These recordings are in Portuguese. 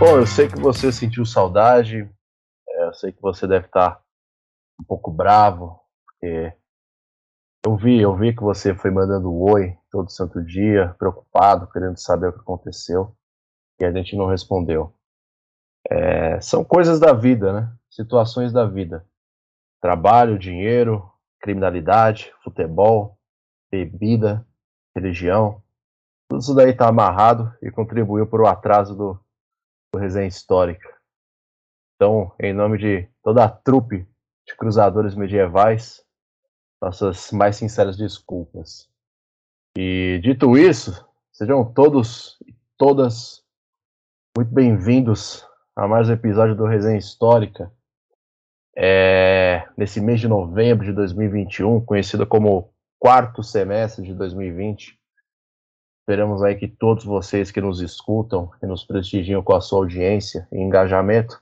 Bom, eu sei que você sentiu saudade, é, eu sei que você deve estar um pouco bravo, porque eu vi, eu vi que você foi mandando oi todo santo dia, preocupado, querendo saber o que aconteceu, e a gente não respondeu. É, são coisas da vida, né? Situações da vida. Trabalho, dinheiro, criminalidade, futebol, bebida, religião. Tudo isso daí está amarrado e contribuiu para o atraso do, do Resenha Histórica. Então, em nome de toda a trupe de cruzadores medievais, nossas mais sinceras desculpas. E dito isso, sejam todos e todas muito bem-vindos a mais um episódio do Resenha Histórica. É, nesse mês de novembro de 2021, conhecido como quarto semestre de 2020. Esperamos aí que todos vocês que nos escutam e nos prestigiam com a sua audiência e engajamento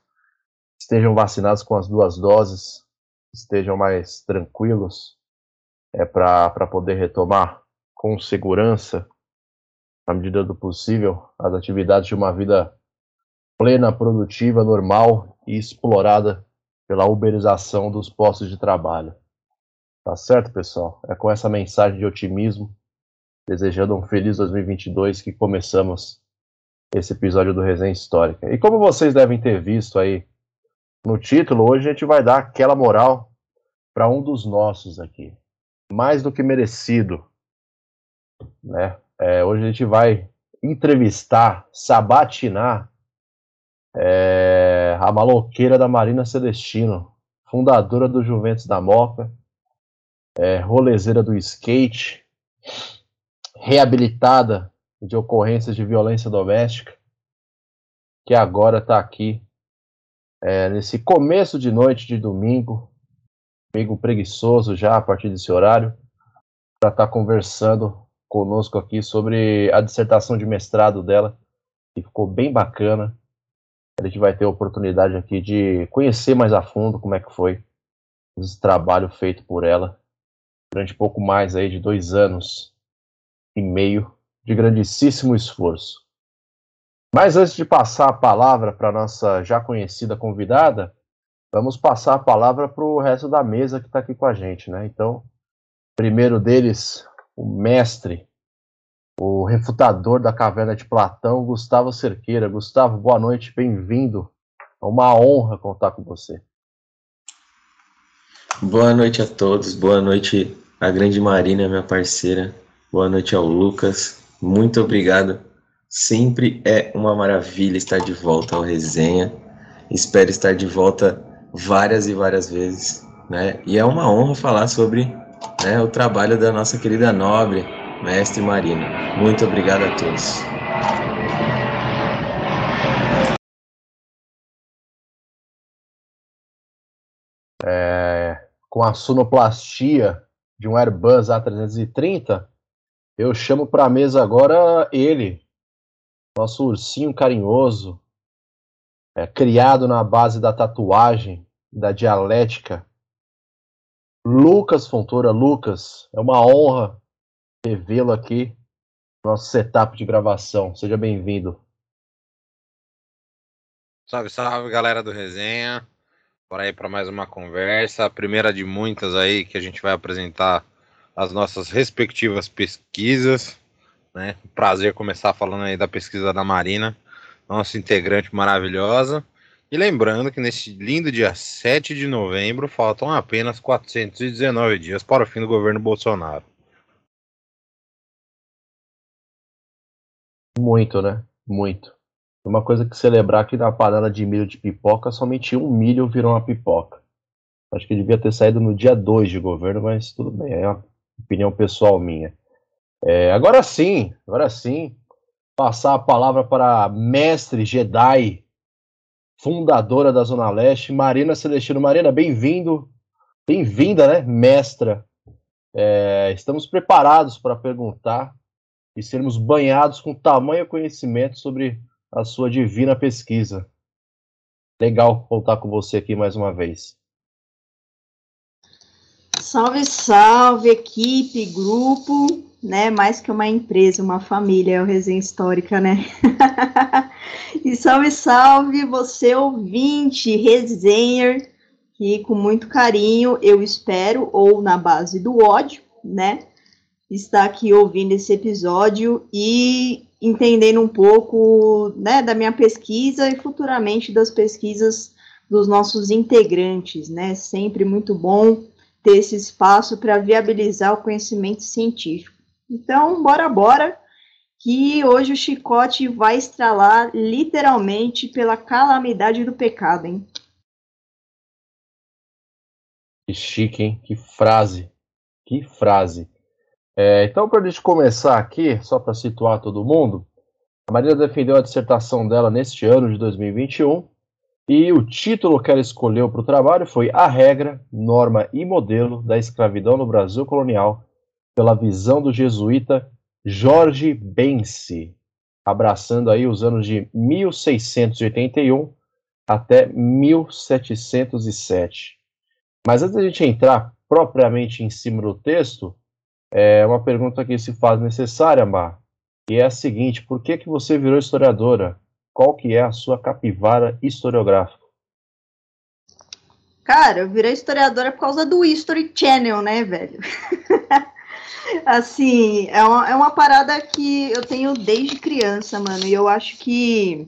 estejam vacinados com as duas doses, estejam mais tranquilos é para poder retomar com segurança, na medida do possível, as atividades de uma vida plena, produtiva, normal e explorada pela uberização dos postos de trabalho. Tá certo, pessoal? É com essa mensagem de otimismo, desejando um feliz 2022 que começamos esse episódio do Resenha Histórica. E como vocês devem ter visto aí no título, hoje a gente vai dar aquela moral para um dos nossos aqui mais do que merecido. Né? É, hoje a gente vai entrevistar, sabatinar é, a maloqueira da Marina Celestino, fundadora do Juventus da Moca, é, rolezeira do skate, reabilitada de ocorrências de violência doméstica, que agora está aqui é, nesse começo de noite de domingo, amigo preguiçoso já a partir desse horário, para estar tá conversando conosco aqui sobre a dissertação de mestrado dela, que ficou bem bacana. A gente vai ter a oportunidade aqui de conhecer mais a fundo como é que foi esse trabalho feito por ela durante pouco mais aí de dois anos e meio de grandíssimo esforço. Mas antes de passar a palavra para nossa já conhecida convidada, vamos passar a palavra para o resto da mesa que está aqui com a gente, né? Então, primeiro deles, o mestre, o refutador da caverna de Platão, Gustavo Cerqueira. Gustavo, boa noite, bem-vindo. É uma honra contar com você. Boa noite a todos, boa noite à grande Marina, minha parceira. Boa noite ao Lucas. Muito obrigado. Sempre é uma maravilha estar de volta ao resenha. Espero estar de volta várias e várias vezes, né? E é uma honra falar sobre né, o trabalho da nossa querida nobre mestre Marina. Muito obrigado a todos. É, com a sonoplastia de um Airbus A330, eu chamo para a mesa agora ele, nosso ursinho carinhoso, é, criado na base da tatuagem, da dialética. Lucas Fontoura, Lucas, é uma honra revê-lo aqui no nosso setup de gravação. Seja bem-vindo. Salve, salve, galera do Resenha. Bora aí para mais uma conversa, a primeira de muitas aí que a gente vai apresentar as nossas respectivas pesquisas, né? Prazer começar falando aí da pesquisa da Marina nossa integrante maravilhosa. E lembrando que nesse lindo dia 7 de novembro faltam apenas 419 dias para o fim do governo Bolsonaro. Muito, né? Muito. Uma coisa que celebrar que na panela de milho de pipoca, somente um milho virou uma pipoca. Acho que devia ter saído no dia 2 de governo, mas tudo bem, é uma opinião pessoal minha. É, agora sim, agora sim, passar a palavra para mestre Jedi, fundadora da Zona Leste, Marina Celestino. Marina, bem-vindo, bem-vinda, né, mestra. É, estamos preparados para perguntar e sermos banhados com tamanho conhecimento sobre a sua divina pesquisa. Legal voltar com você aqui mais uma vez. Salve, salve, equipe, grupo, né? Mais que uma empresa, uma família, é o Resenha Histórica, né? e salve, salve, você ouvinte, resenher, que com muito carinho, eu espero, ou na base do ódio, né? Está aqui ouvindo esse episódio e entendendo um pouco né, da minha pesquisa e futuramente das pesquisas dos nossos integrantes, né? Sempre muito bom ter esse espaço para viabilizar o conhecimento científico. Então, bora, bora, que hoje o chicote vai estralar literalmente pela calamidade do pecado, hein? Que chique, hein? Que frase. Que frase. É, então, para a gente começar aqui, só para situar todo mundo, a Marina defendeu a dissertação dela neste ano de 2021 e o título que ela escolheu para o trabalho foi A Regra, Norma e Modelo da Escravidão no Brasil Colonial, pela visão do jesuíta Jorge Bense, abraçando aí os anos de 1681 até 1707. Mas antes de a gente entrar propriamente em cima do texto, é uma pergunta que se faz necessária, Mar, e é a seguinte: por que, que você virou historiadora? Qual que é a sua capivara historiográfica? Cara, eu virei historiadora por causa do History Channel, né, velho? assim, é uma, é uma parada que eu tenho desde criança, mano, e eu acho que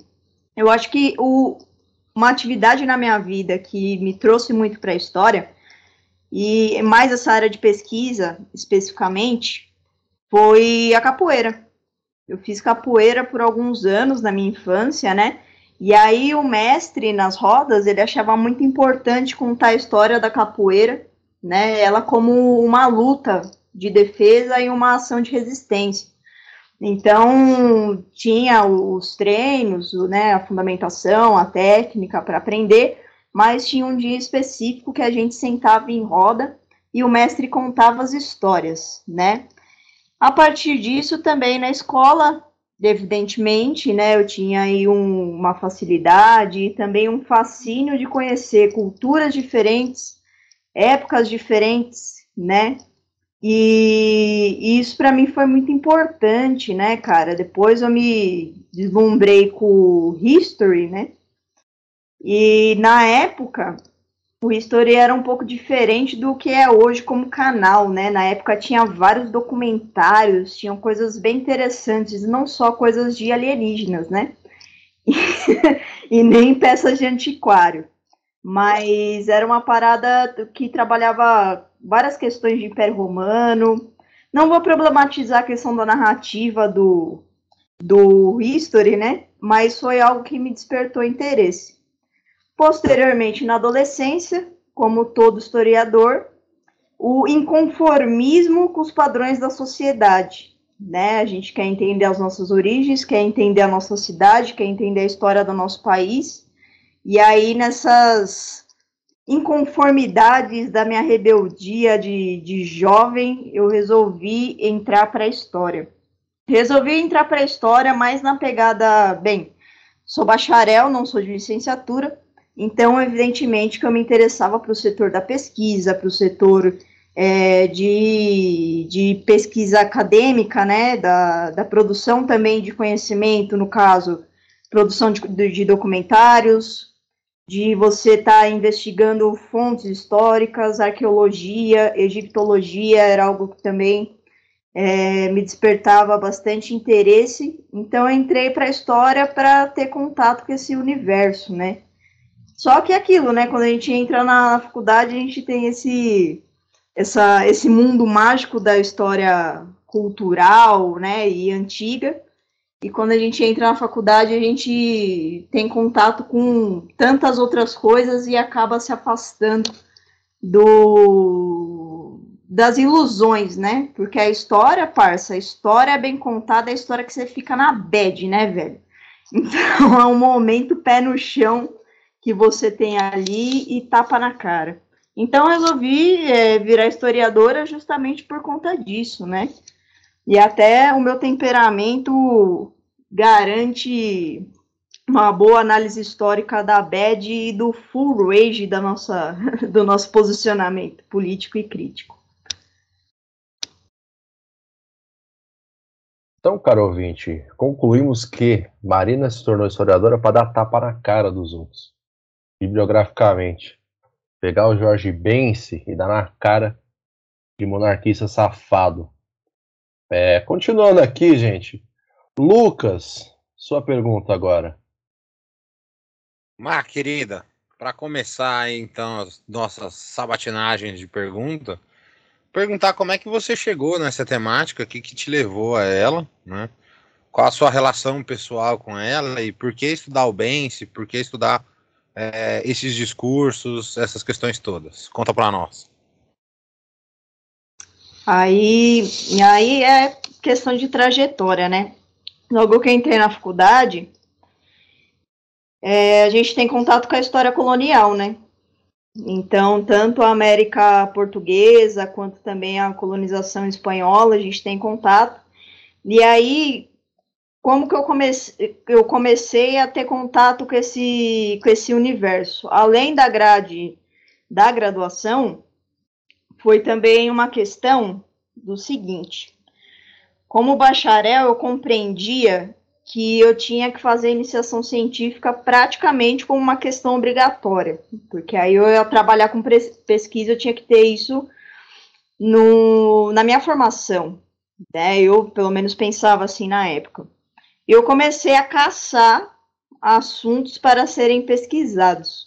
eu acho que o, uma atividade na minha vida que me trouxe muito para a história e mais essa área de pesquisa especificamente foi a capoeira. Eu fiz capoeira por alguns anos na minha infância, né? E aí o mestre nas rodas, ele achava muito importante contar a história da capoeira, né? Ela como uma luta de defesa e uma ação de resistência. Então, tinha os treinos, né, a fundamentação, a técnica para aprender, mas tinha um dia específico que a gente sentava em roda e o mestre contava as histórias, né? A partir disso, também na escola, evidentemente, né, eu tinha aí um, uma facilidade e também um fascínio de conhecer culturas diferentes, épocas diferentes, né? E, e isso para mim foi muito importante, né, cara? Depois eu me deslumbrei com History, né? E na época o History era um pouco diferente do que é hoje como canal, né? Na época tinha vários documentários, tinham coisas bem interessantes, não só coisas de alienígenas, né? e nem peças de antiquário. Mas era uma parada que trabalhava várias questões de Império Romano. Não vou problematizar a questão da narrativa do, do History, né? Mas foi algo que me despertou interesse. Posteriormente, na adolescência, como todo historiador, o inconformismo com os padrões da sociedade. Né? A gente quer entender as nossas origens, quer entender a nossa cidade, quer entender a história do nosso país. E aí, nessas inconformidades da minha rebeldia de, de jovem, eu resolvi entrar para a história. Resolvi entrar para a história mais na pegada, bem, sou bacharel, não sou de licenciatura, então, evidentemente, que eu me interessava para o setor da pesquisa, para o setor é, de, de pesquisa acadêmica, né, da, da produção também de conhecimento, no caso, produção de, de documentários, de você estar tá investigando fontes históricas, arqueologia, egiptologia, era algo que também é, me despertava bastante interesse. Então, eu entrei para a história para ter contato com esse universo, né? Só que é aquilo, né? Quando a gente entra na faculdade, a gente tem esse, essa, esse mundo mágico da história cultural, né? E antiga. E quando a gente entra na faculdade, a gente tem contato com tantas outras coisas e acaba se afastando do das ilusões, né? Porque a história, parça, a história é bem contada, é a história que você fica na bed, né, velho? Então é um momento pé no chão que você tem ali e tapa na cara. Então resolvi é, virar historiadora justamente por conta disso, né? E até o meu temperamento garante uma boa análise histórica da BED e do full rage da nossa, do nosso posicionamento político e crítico. Então, caro ouvinte, concluímos que Marina se tornou historiadora para dar tapa na cara dos outros, bibliograficamente. Pegar o Jorge Bence e dar na cara de monarquista safado. É, continuando aqui, gente. Lucas, sua pergunta agora. Mar, querida, para começar então as nossas sabatinagens de pergunta, perguntar como é que você chegou nessa temática, o que, que te levou a ela, né? Qual a sua relação pessoal com ela e por que estudar o Bense, por que estudar é, esses discursos, essas questões todas? Conta para nós. Aí, aí é questão de trajetória, né? Logo que eu entrei na faculdade, é, a gente tem contato com a história colonial, né? Então, tanto a América Portuguesa quanto também a colonização espanhola, a gente tem contato. E aí, como que eu comecei, eu comecei a ter contato com esse, com esse universo? Além da grade da graduação, foi também uma questão do seguinte: como bacharel, eu compreendia que eu tinha que fazer iniciação científica praticamente como uma questão obrigatória, porque aí eu ia trabalhar com pesquisa, eu tinha que ter isso no, na minha formação, né? Eu pelo menos pensava assim na época. Eu comecei a caçar assuntos para serem pesquisados.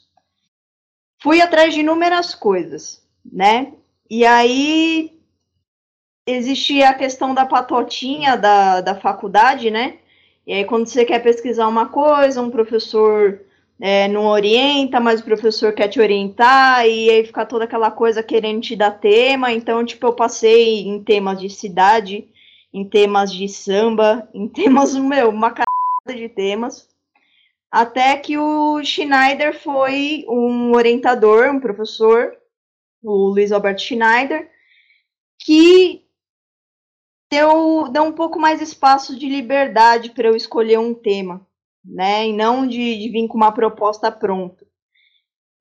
Fui atrás de inúmeras coisas, né? E aí existia a questão da patotinha da, da faculdade, né? E aí, quando você quer pesquisar uma coisa, um professor é, não orienta, mas o professor quer te orientar, e aí fica toda aquela coisa querendo te dar tema. Então, tipo, eu passei em temas de cidade, em temas de samba, em temas, meu, uma carada de temas. Até que o Schneider foi um orientador, um professor, o Luiz Alberto Schneider, que deu, deu um pouco mais espaço de liberdade para eu escolher um tema, né? E não de, de vir com uma proposta pronta.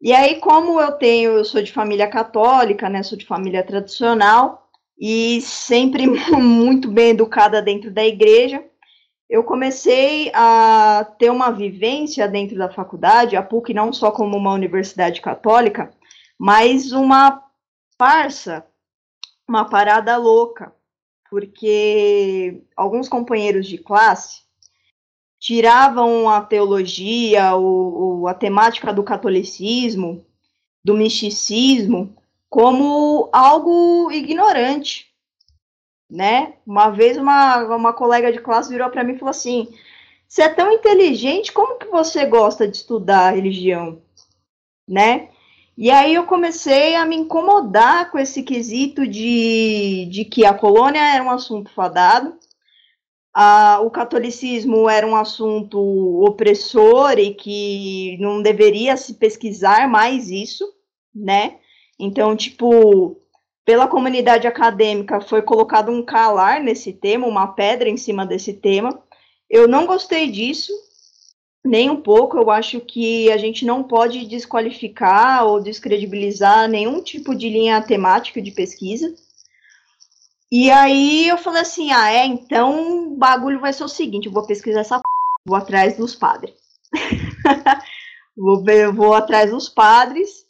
E aí, como eu tenho, eu sou de família católica, né? Sou de família tradicional e sempre muito bem educada dentro da igreja, eu comecei a ter uma vivência dentro da faculdade, a PUC não só como uma universidade católica, mas uma farsa, uma parada louca. Porque alguns companheiros de classe tiravam a teologia, o, a temática do catolicismo, do misticismo, como algo ignorante, né? Uma vez uma, uma colega de classe virou para mim e falou assim: "Você é tão inteligente, como que você gosta de estudar religião?", né? E aí eu comecei a me incomodar com esse quesito de, de que a colônia era um assunto fadado, a, o catolicismo era um assunto opressor e que não deveria se pesquisar mais isso, né? Então, tipo, pela comunidade acadêmica foi colocado um calar nesse tema, uma pedra em cima desse tema. Eu não gostei disso, nem um pouco. Eu acho que a gente não pode desqualificar ou descredibilizar nenhum tipo de linha temática de pesquisa. E aí eu falei assim: ah, é, então o bagulho vai ser o seguinte: eu vou pesquisar essa p... vou atrás dos padres. vou, ver, vou atrás dos padres.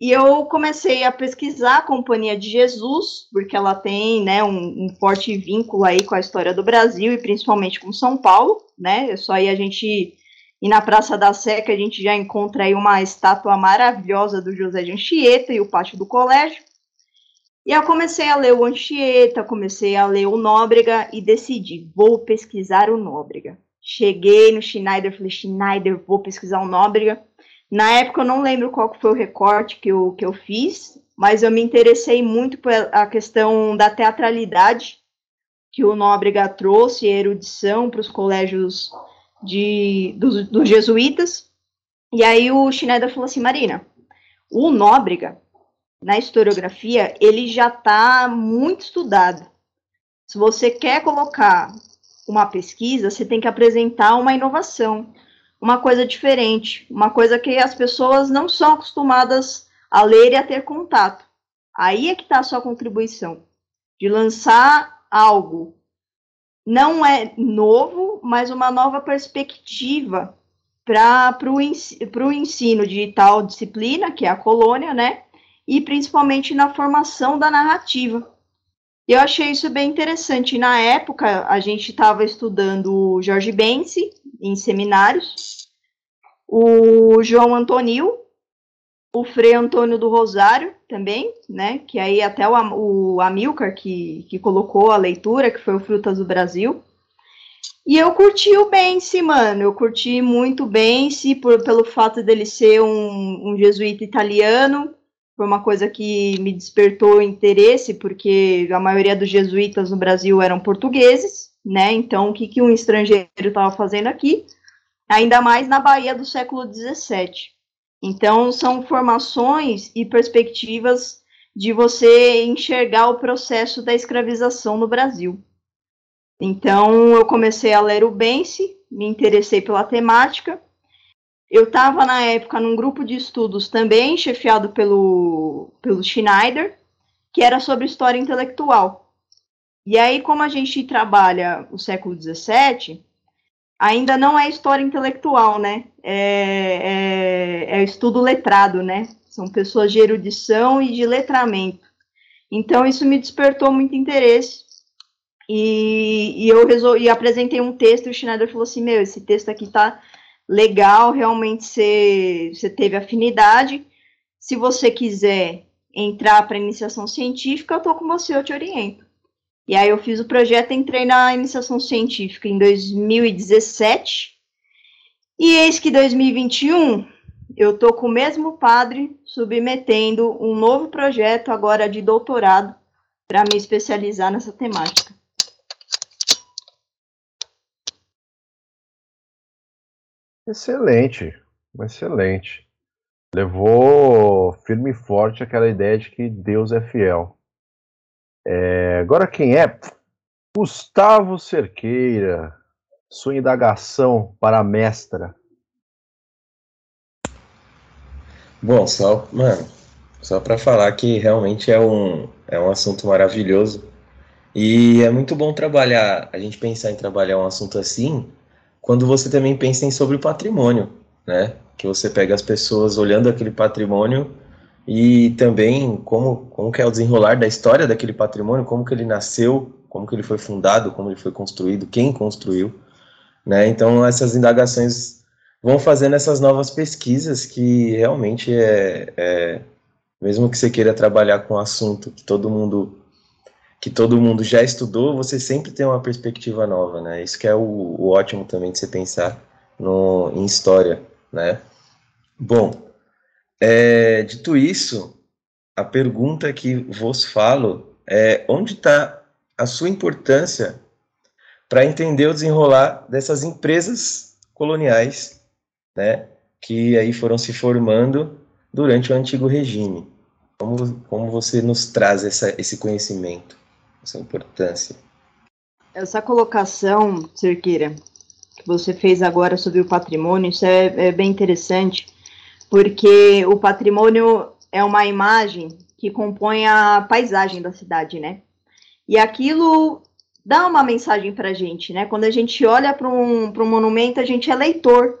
E eu comecei a pesquisar a Companhia de Jesus, porque ela tem né, um, um, forte vínculo aí com a história do Brasil e principalmente com São Paulo, né? É só aí a gente e na Praça da Sé, que a gente já encontra aí uma estátua maravilhosa do José de Anchieta e o pátio do colégio. E eu comecei a ler o Anchieta, comecei a ler o Nóbrega e decidi, vou pesquisar o Nóbrega. Cheguei no Schneider, falei, Schneider, vou pesquisar o Nóbrega. Na época eu não lembro qual foi o recorte que eu, que eu fiz, mas eu me interessei muito pela questão da teatralidade que o Nóbrega trouxe, erudição para os colégios de, dos, dos jesuítas. E aí o Schneider falou assim, Marina, o Nóbrega, na historiografia, ele já está muito estudado. Se você quer colocar uma pesquisa, você tem que apresentar uma inovação. Uma coisa diferente, uma coisa que as pessoas não são acostumadas a ler e a ter contato. Aí é que está a sua contribuição, de lançar algo não é novo, mas uma nova perspectiva para o ensino de tal disciplina, que é a colônia, né? E principalmente na formação da narrativa. Eu achei isso bem interessante. Na época, a gente estava estudando Jorge Bense em seminários, o João Antonil, o Frei Antônio do Rosário também, né? Que aí até o, o Amilcar que, que colocou a leitura, que foi o Frutas do Brasil. E eu curti o Bense, mano. Eu curti muito o Bense pelo fato dele ser um, um jesuíta italiano. Foi uma coisa que me despertou interesse, porque a maioria dos jesuítas no Brasil eram portugueses, né? Então, o que, que um estrangeiro estava fazendo aqui? Ainda mais na Bahia do século XVII. Então, são formações e perspectivas de você enxergar o processo da escravização no Brasil. Então, eu comecei a ler o Bense, me interessei pela temática. Eu estava, na época, num grupo de estudos também, chefiado pelo, pelo Schneider, que era sobre história intelectual. E aí, como a gente trabalha o século XVII, ainda não é história intelectual, né? É, é, é estudo letrado, né? São pessoas de erudição e de letramento. Então, isso me despertou muito interesse e, e eu resolvi, apresentei um texto e o Schneider falou assim, meu, esse texto aqui tá legal, realmente você, você teve afinidade. Se você quiser entrar para iniciação científica, eu tô com você, eu te oriento. E aí eu fiz o projeto, entrei na iniciação científica em 2017. E eis que 2021 eu tô com o mesmo padre submetendo um novo projeto agora de doutorado para me especializar nessa temática. Excelente, excelente. Levou firme e forte aquela ideia de que Deus é fiel. É, agora quem é? Gustavo Cerqueira. Sua indagação para a mestra. Bom, só, mano, só para falar que realmente é um, é um assunto maravilhoso. E é muito bom trabalhar, a gente pensar em trabalhar um assunto assim, quando você também pensa em sobre patrimônio, né? Que você pega as pessoas olhando aquele patrimônio e também como, como que é o desenrolar da história daquele patrimônio, como que ele nasceu, como que ele foi fundado, como ele foi construído, quem construiu, né? Então essas indagações vão fazendo essas novas pesquisas que realmente é, é mesmo que você queira trabalhar com um assunto que todo mundo que todo mundo já estudou, você sempre tem uma perspectiva nova, né? Isso que é o, o ótimo também de você pensar no, em história, né? Bom, é, dito isso, a pergunta que vos falo é onde está a sua importância para entender o desenrolar dessas empresas coloniais, né? Que aí foram se formando durante o antigo regime. Como, como você nos traz essa, esse conhecimento? Essa importância. Essa colocação, Cerqueira, que você fez agora sobre o patrimônio, isso é, é bem interessante, porque o patrimônio é uma imagem que compõe a paisagem da cidade, né? E aquilo dá uma mensagem para a gente, né? Quando a gente olha para um, um monumento, a gente é leitor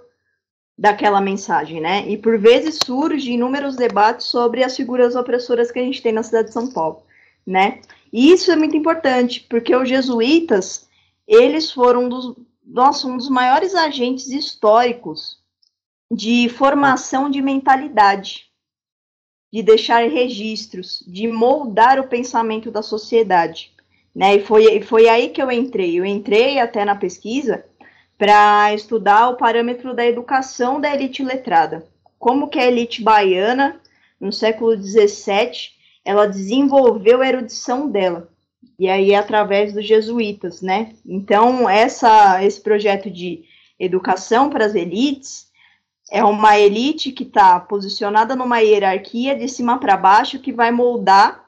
daquela mensagem, né? E por vezes surge inúmeros debates sobre as figuras opressoras que a gente tem na cidade de São Paulo, né? E isso é muito importante, porque os jesuítas, eles foram dos, nossa, um dos maiores agentes históricos de formação de mentalidade, de deixar registros, de moldar o pensamento da sociedade. Né? E foi, foi aí que eu entrei. Eu entrei até na pesquisa para estudar o parâmetro da educação da elite letrada. Como que a elite baiana, no século XVII, ela desenvolveu a erudição dela. E aí através dos jesuítas, né? Então, essa, esse projeto de educação para as elites é uma elite que está posicionada numa hierarquia de cima para baixo que vai moldar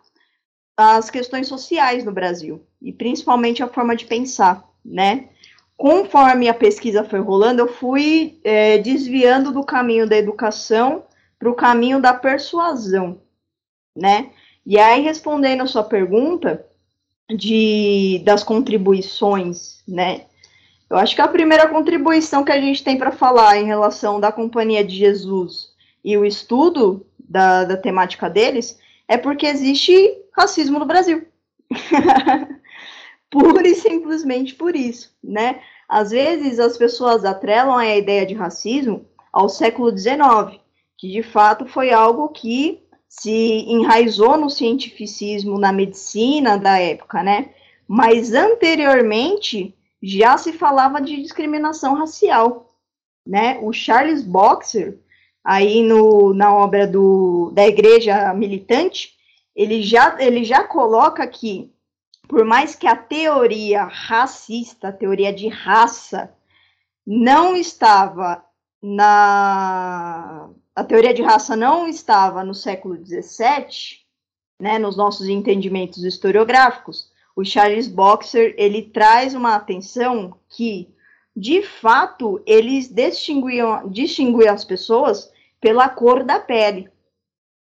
as questões sociais no Brasil e principalmente a forma de pensar, né? conforme a pesquisa foi rolando, eu fui é, desviando do caminho da educação para o caminho da persuasão, né? E aí, respondendo a sua pergunta de, das contribuições, né? Eu acho que a primeira contribuição que a gente tem para falar em relação da Companhia de Jesus e o estudo da, da temática deles é porque existe racismo no Brasil. Pura e simplesmente por isso, né? Às vezes as pessoas atrelam a ideia de racismo ao século XIX, que de fato foi algo que se enraizou no cientificismo, na medicina da época, né? Mas anteriormente já se falava de discriminação racial, né? O Charles Boxer, aí no, na obra do, da Igreja Militante, ele já, ele já coloca que, por mais que a teoria racista, a teoria de raça, não estava na. A teoria de raça não estava no século XVII, né, nos nossos entendimentos historiográficos, o Charles Boxer ele traz uma atenção que, de fato, eles distinguiam, distinguiam as pessoas pela cor da pele,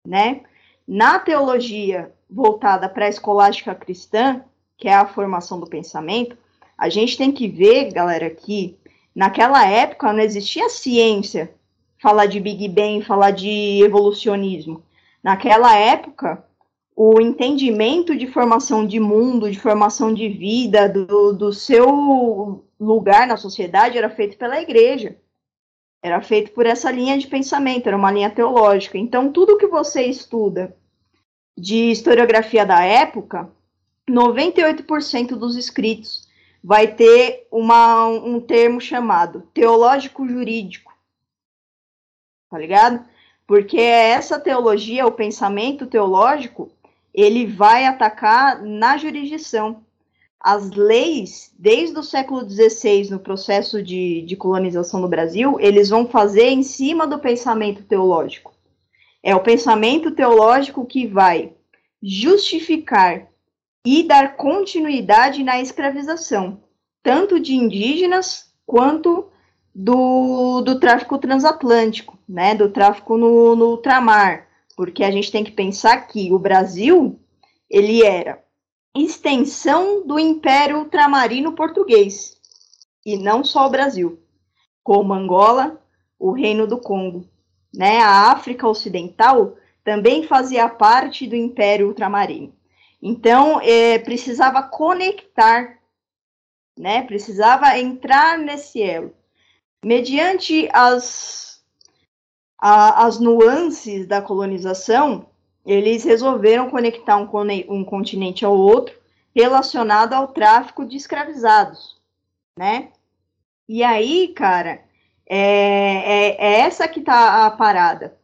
né? Na teologia voltada para a escolástica cristã, que é a formação do pensamento, a gente tem que ver, galera, que naquela época não existia ciência, falar de Big Bang, falar de evolucionismo. Naquela época, o entendimento de formação de mundo, de formação de vida, do, do seu lugar na sociedade era feito pela igreja. Era feito por essa linha de pensamento, era uma linha teológica. Então, tudo que você estuda de historiografia da época, 98% dos escritos vai ter uma, um termo chamado teológico jurídico. Tá ligado? Porque essa teologia, o pensamento teológico, ele vai atacar na jurisdição. As leis, desde o século XVI, no processo de, de colonização do Brasil, eles vão fazer em cima do pensamento teológico. É o pensamento teológico que vai justificar e dar continuidade na escravização, tanto de indígenas quanto do, do tráfico transatlântico, né, do tráfico no, no ultramar, porque a gente tem que pensar que o Brasil ele era extensão do Império Ultramarino Português, e não só o Brasil, como Angola, o Reino do Congo. Né? A África Ocidental também fazia parte do Império Ultramarino. Então, é, precisava conectar, né? precisava entrar nesse elo. Mediante as a, as nuances da colonização, eles resolveram conectar um, um continente ao outro relacionado ao tráfico de escravizados, né? E aí, cara, é, é, é essa que tá a parada.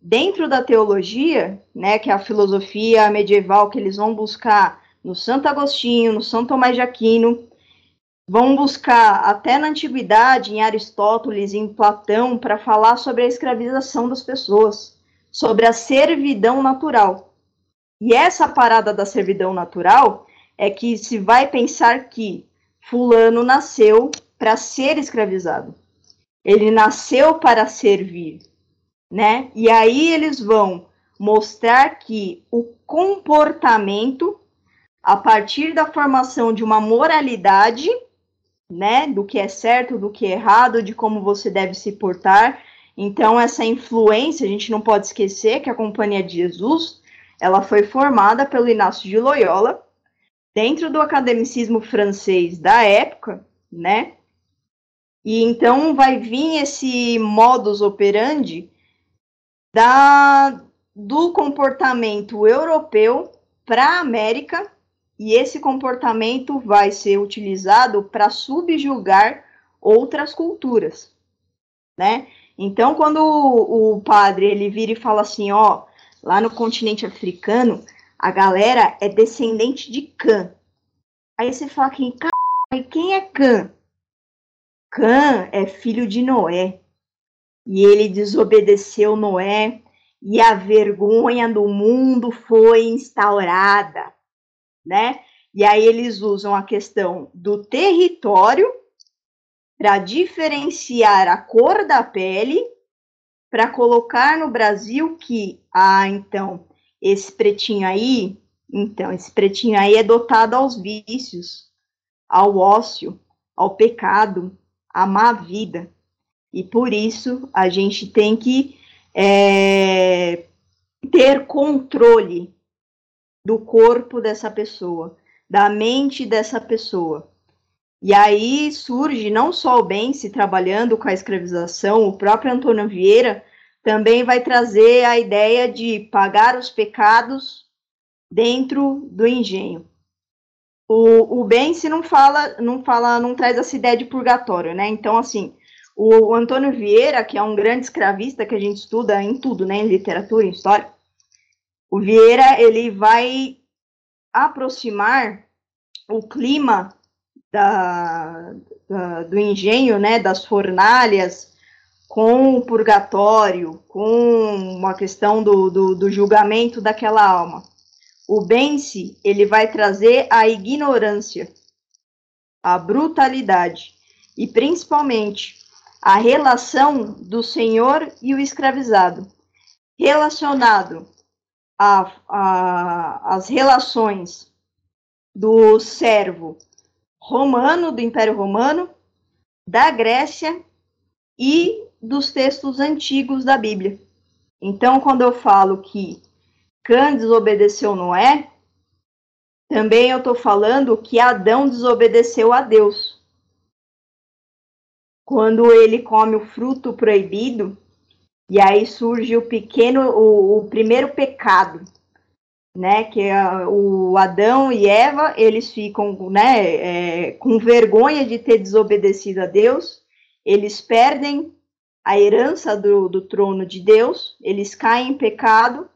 Dentro da teologia, né, que é a filosofia medieval que eles vão buscar no Santo Agostinho, no São Tomás de Aquino, vão buscar até na antiguidade, em Aristóteles, em Platão, para falar sobre a escravização das pessoas, sobre a servidão natural. E essa parada da servidão natural é que se vai pensar que fulano nasceu para ser escravizado. Ele nasceu para servir, né? E aí eles vão mostrar que o comportamento a partir da formação de uma moralidade né, do que é certo, do que é errado, de como você deve se portar. Então, essa influência, a gente não pode esquecer que a Companhia de Jesus, ela foi formada pelo Inácio de Loyola, dentro do academicismo francês da época, né? E então vai vir esse modus operandi da, do comportamento europeu para a América e esse comportamento vai ser utilizado para subjugar outras culturas, né? Então, quando o, padre ele vira e fala assim, ó, lá no continente africano, a galera é descendente de Cã. Aí você fala quem, quem é Cã? Cã é filho de Noé. E ele desobedeceu Noé e a vergonha do mundo foi instaurada né? E aí eles usam a questão do território para diferenciar a cor da pele, para colocar no Brasil que, ah, então, esse pretinho aí, então, esse pretinho aí é dotado aos vícios, ao ócio, ao pecado, à má vida. E por isso a gente tem que é, ter controle do corpo dessa pessoa, da mente dessa pessoa. E aí surge não só o Bense trabalhando com a escravização, o próprio Antônio Vieira também vai trazer a ideia de pagar os pecados dentro do engenho. O, o Bense não fala, não fala, não traz essa ideia de purgatório, né? Então, assim, o Antônio Vieira, que é um grande escravista que a gente estuda em tudo, né, em literatura, em história, o Vieira ele vai aproximar o clima da, da, do engenho, né, das fornalhas, com o purgatório, com uma questão do, do, do julgamento daquela alma. O Bense, ele vai trazer a ignorância, a brutalidade e principalmente a relação do senhor e o escravizado, relacionado às relações do servo romano, do Império Romano, da Grécia e dos textos antigos da Bíblia. Então, quando eu falo que Cã desobedeceu Noé, também eu estou falando que Adão desobedeceu a Deus. Quando ele come o fruto proibido, e aí surge o pequeno, o, o primeiro pecado, né? Que é o Adão e Eva, eles ficam, né, é, com vergonha de ter desobedecido a Deus, eles perdem a herança do, do trono de Deus, eles caem em pecado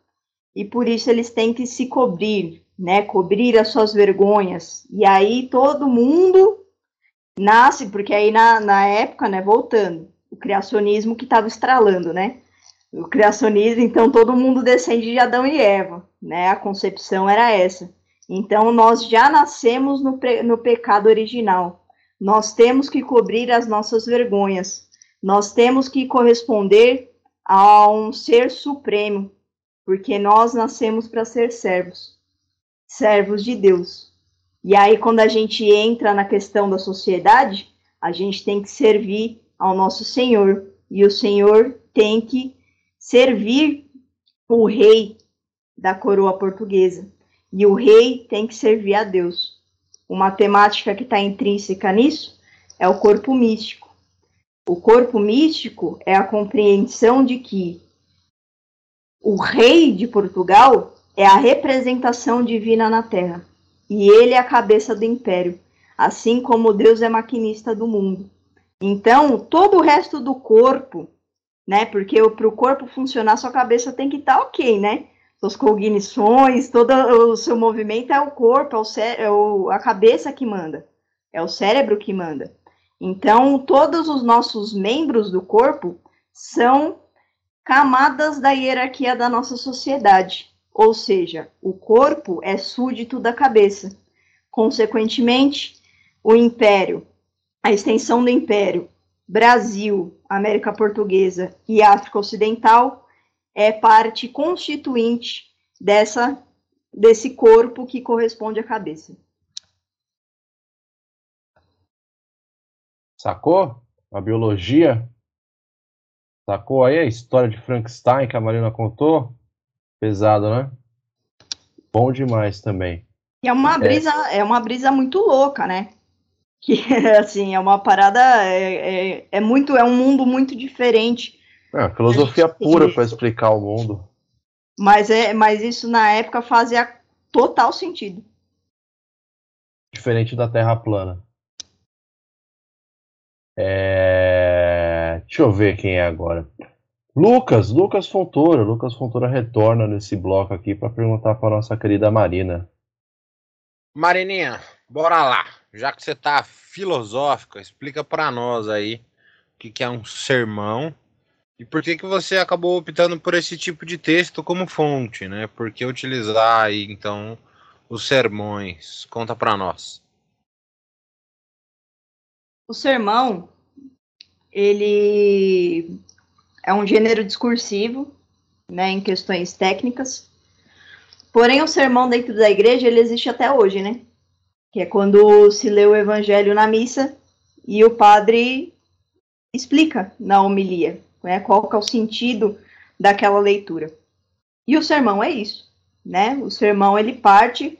e por isso eles têm que se cobrir, né? Cobrir as suas vergonhas. E aí todo mundo nasce, porque aí na, na época, né, voltando, o criacionismo que estava estralando, né? O criacionismo, então todo mundo descende de Adão e Eva, né? A concepção era essa. Então nós já nascemos no, no pecado original. Nós temos que cobrir as nossas vergonhas. Nós temos que corresponder a um ser supremo, porque nós nascemos para ser servos, servos de Deus. E aí, quando a gente entra na questão da sociedade, a gente tem que servir ao nosso Senhor, e o Senhor tem que servir o rei da coroa portuguesa. E o rei tem que servir a Deus. Uma temática que está intrínseca nisso é o corpo místico. O corpo místico é a compreensão de que o rei de Portugal é a representação divina na Terra e ele é a cabeça do império, assim como Deus é maquinista do mundo. Então, todo o resto do corpo né? Porque para o corpo funcionar, sua cabeça tem que estar tá ok, né? Suas cognições, todo o seu movimento é o corpo, é, o é o, a cabeça que manda, é o cérebro que manda. Então, todos os nossos membros do corpo são camadas da hierarquia da nossa sociedade. Ou seja, o corpo é súdito da cabeça. Consequentemente, o império, a extensão do império Brasil, América Portuguesa e África Ocidental é parte constituinte dessa desse corpo que corresponde à cabeça. Sacou? A biologia? Sacou aí a história de Frankenstein que a Marina contou? Pesado, né? Bom demais também. E é uma brisa, é, é uma brisa muito louca, né? Que assim é uma parada é, é, é, muito é um mundo muito diferente. É, filosofia pura para explicar o mundo. Mas é mas isso na época fazia total sentido. Diferente da Terra plana. É... deixa eu ver quem é agora. Lucas Lucas Fontoura. Lucas Fontoura retorna nesse bloco aqui para perguntar para nossa querida Marina. Marininha bora lá já que você tá filosófica, explica para nós aí o que, que é um sermão e por que, que você acabou optando por esse tipo de texto como fonte, né? Por que utilizar aí, então, os sermões? Conta para nós. O sermão, ele é um gênero discursivo, né, em questões técnicas. Porém, o sermão dentro da igreja, ele existe até hoje, né? Que é quando se lê o evangelho na missa e o padre explica na homilia, né, qual que é o sentido daquela leitura. E o sermão é isso, né? O sermão ele parte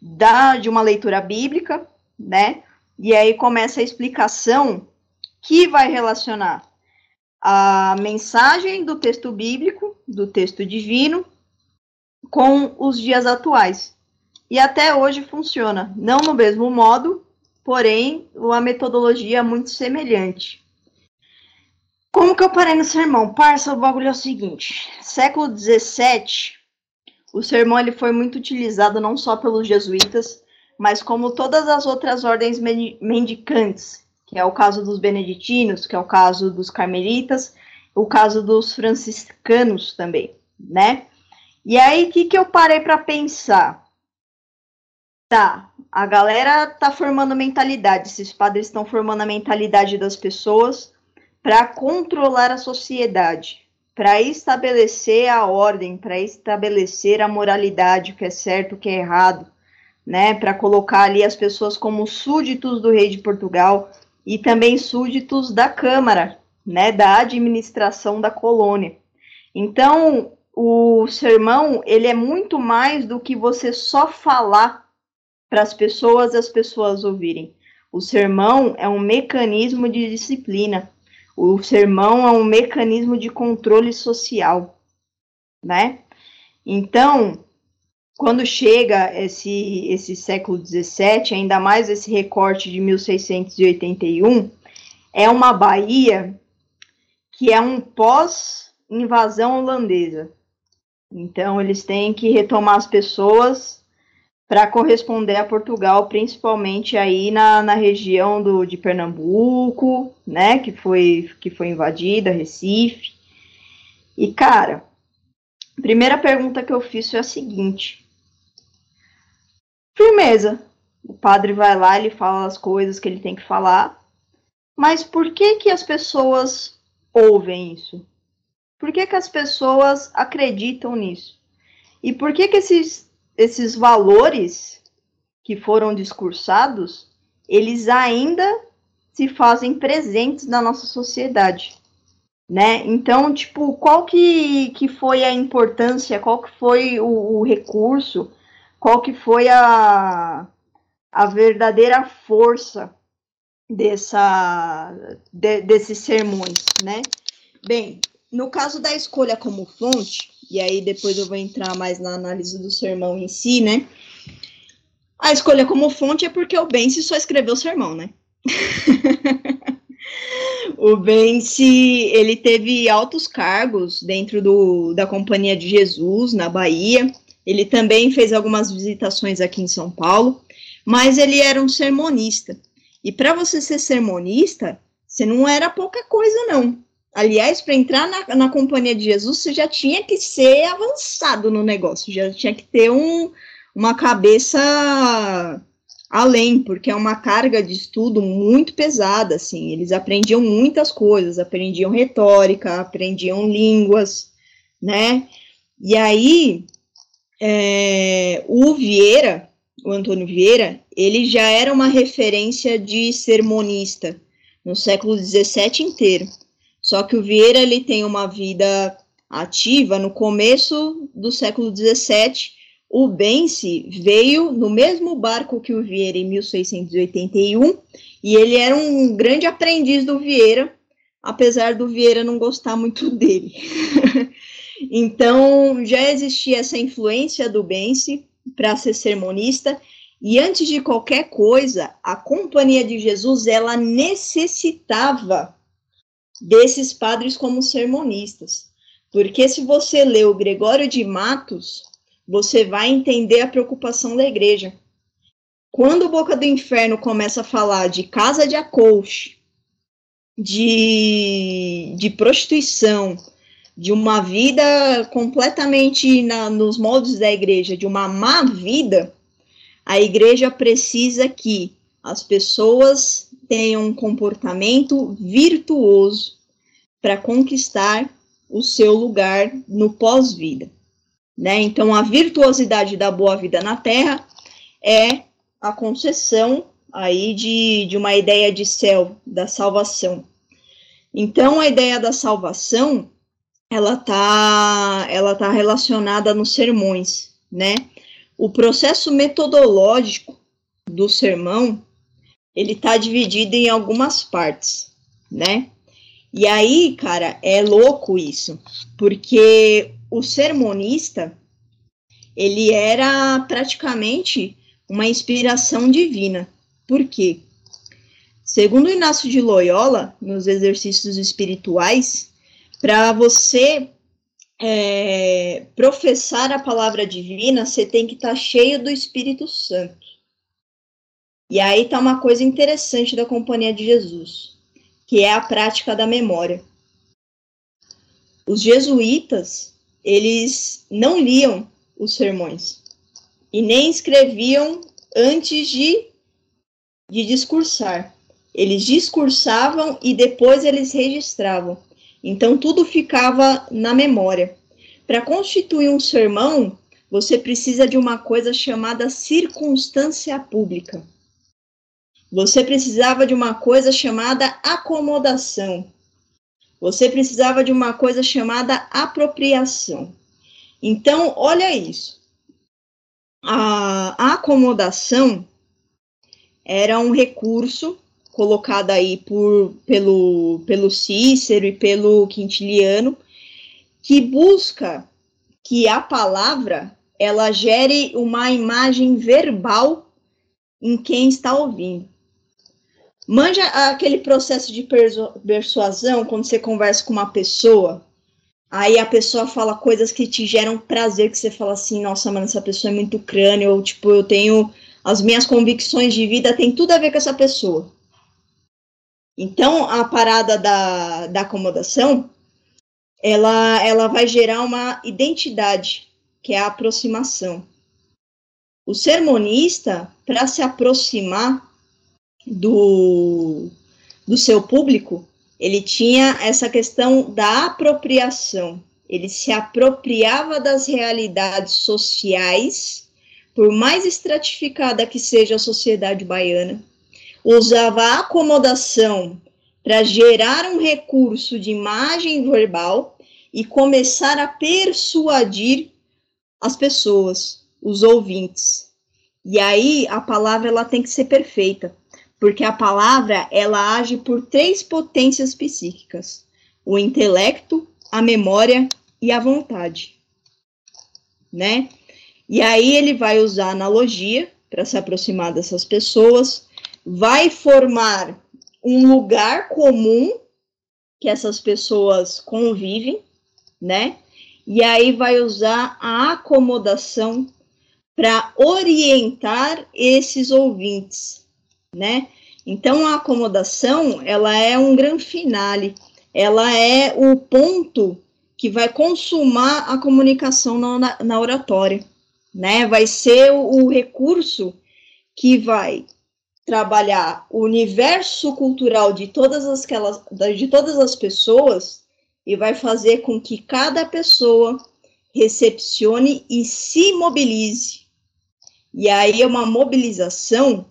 da de uma leitura bíblica, né? E aí começa a explicação que vai relacionar a mensagem do texto bíblico, do texto divino, com os dias atuais. E até hoje funciona, não no mesmo modo, porém, a metodologia é muito semelhante. Como que eu parei no sermão? Parça, o bagulho é o seguinte: século XVII, o sermão ele foi muito utilizado não só pelos jesuítas, mas como todas as outras ordens mendicantes, que é o caso dos beneditinos, que é o caso dos carmelitas, o caso dos franciscanos também, né? E aí, o que, que eu parei para pensar? Tá, a galera tá formando mentalidade, esses padres estão formando a mentalidade das pessoas para controlar a sociedade, para estabelecer a ordem, para estabelecer a moralidade, o que é certo, o que é errado, né, para colocar ali as pessoas como súditos do rei de Portugal e também súditos da Câmara, né, da administração da colônia. Então, o sermão, ele é muito mais do que você só falar para as pessoas, as pessoas ouvirem. O sermão é um mecanismo de disciplina, o sermão é um mecanismo de controle social, né? Então, quando chega esse, esse século XVII, ainda mais esse recorte de 1681, é uma Bahia que é um pós-invasão holandesa. Então, eles têm que retomar as pessoas para corresponder a Portugal, principalmente aí na, na região do, de Pernambuco, né, que foi, que foi invadida, Recife. E, cara, a primeira pergunta que eu fiz foi a seguinte. Firmeza. O padre vai lá, ele fala as coisas que ele tem que falar, mas por que que as pessoas ouvem isso? Por que que as pessoas acreditam nisso? E por que que esses esses valores que foram discursados, eles ainda se fazem presentes na nossa sociedade, né? Então, tipo, qual que, que foi a importância, qual que foi o, o recurso, qual que foi a, a verdadeira força dessa, de, desses sermões, né? Bem, no caso da escolha como fonte, e aí depois eu vou entrar mais na análise do sermão em si, né? A escolha como fonte é porque o Bense só escreveu o sermão, né? o Bense, ele teve altos cargos dentro do, da Companhia de Jesus, na Bahia. Ele também fez algumas visitações aqui em São Paulo, mas ele era um sermonista. E para você ser sermonista, você não era pouca coisa, não. Aliás, para entrar na, na companhia de Jesus, você já tinha que ser avançado no negócio, já tinha que ter um, uma cabeça além, porque é uma carga de estudo muito pesada, assim, eles aprendiam muitas coisas, aprendiam retórica, aprendiam línguas, né, e aí, é, o Vieira, o Antônio Vieira, ele já era uma referência de sermonista no século XVII inteiro, só que o Vieira ele tem uma vida ativa no começo do século XVII. O Bense veio no mesmo barco que o Vieira em 1681 e ele era um grande aprendiz do Vieira, apesar do Vieira não gostar muito dele. então já existia essa influência do Bense para ser sermonista e antes de qualquer coisa, a Companhia de Jesus ela necessitava desses padres como sermonistas. Porque se você lê o Gregório de Matos, você vai entender a preocupação da igreja. Quando o Boca do Inferno começa a falar de casa de acolche, de, de prostituição, de uma vida completamente na, nos moldes da igreja, de uma má vida, a igreja precisa que as pessoas tenha um comportamento virtuoso para conquistar o seu lugar no pós-vida. Né? Então, a virtuosidade da boa vida na Terra é a concessão aí de, de uma ideia de céu, da salvação. Então, a ideia da salvação, ela tá, ela tá relacionada nos sermões, né? O processo metodológico do sermão, ele tá dividido em algumas partes, né? E aí, cara, é louco isso, porque o sermonista, ele era praticamente uma inspiração divina. Por quê? Segundo Inácio de Loyola, nos exercícios espirituais, para você é, professar a palavra divina, você tem que estar tá cheio do Espírito Santo. E aí está uma coisa interessante da Companhia de Jesus, que é a prática da memória. Os jesuítas, eles não liam os sermões e nem escreviam antes de, de discursar. Eles discursavam e depois eles registravam. Então tudo ficava na memória. Para constituir um sermão, você precisa de uma coisa chamada circunstância pública. Você precisava de uma coisa chamada acomodação. Você precisava de uma coisa chamada apropriação. Então, olha isso. A, acomodação era um recurso colocado aí por, pelo, pelo Cícero e pelo Quintiliano, que busca que a palavra ela gere uma imagem verbal em quem está ouvindo. Manja aquele processo de persuasão quando você conversa com uma pessoa, aí a pessoa fala coisas que te geram prazer, que você fala assim, nossa, mano, essa pessoa é muito crânio, ou tipo, eu tenho as minhas convicções de vida tem tudo a ver com essa pessoa. Então, a parada da, da acomodação, ela, ela vai gerar uma identidade, que é a aproximação. O sermonista, para se aproximar do, do seu público, ele tinha essa questão da apropriação. Ele se apropriava das realidades sociais, por mais estratificada que seja a sociedade baiana, usava a acomodação para gerar um recurso de imagem verbal e começar a persuadir as pessoas, os ouvintes. E aí a palavra ela tem que ser perfeita porque a palavra ela age por três potências psíquicas: o intelecto, a memória e a vontade, né? E aí ele vai usar analogia para se aproximar dessas pessoas, vai formar um lugar comum que essas pessoas convivem, né? E aí vai usar a acomodação para orientar esses ouvintes, né? Então a acomodação, ela é um grande finale, ela é o ponto que vai consumar a comunicação na, na oratória, né? Vai ser o, o recurso que vai trabalhar o universo cultural de todas as, aquelas, de todas as pessoas e vai fazer com que cada pessoa recepcione e se mobilize. E aí é uma mobilização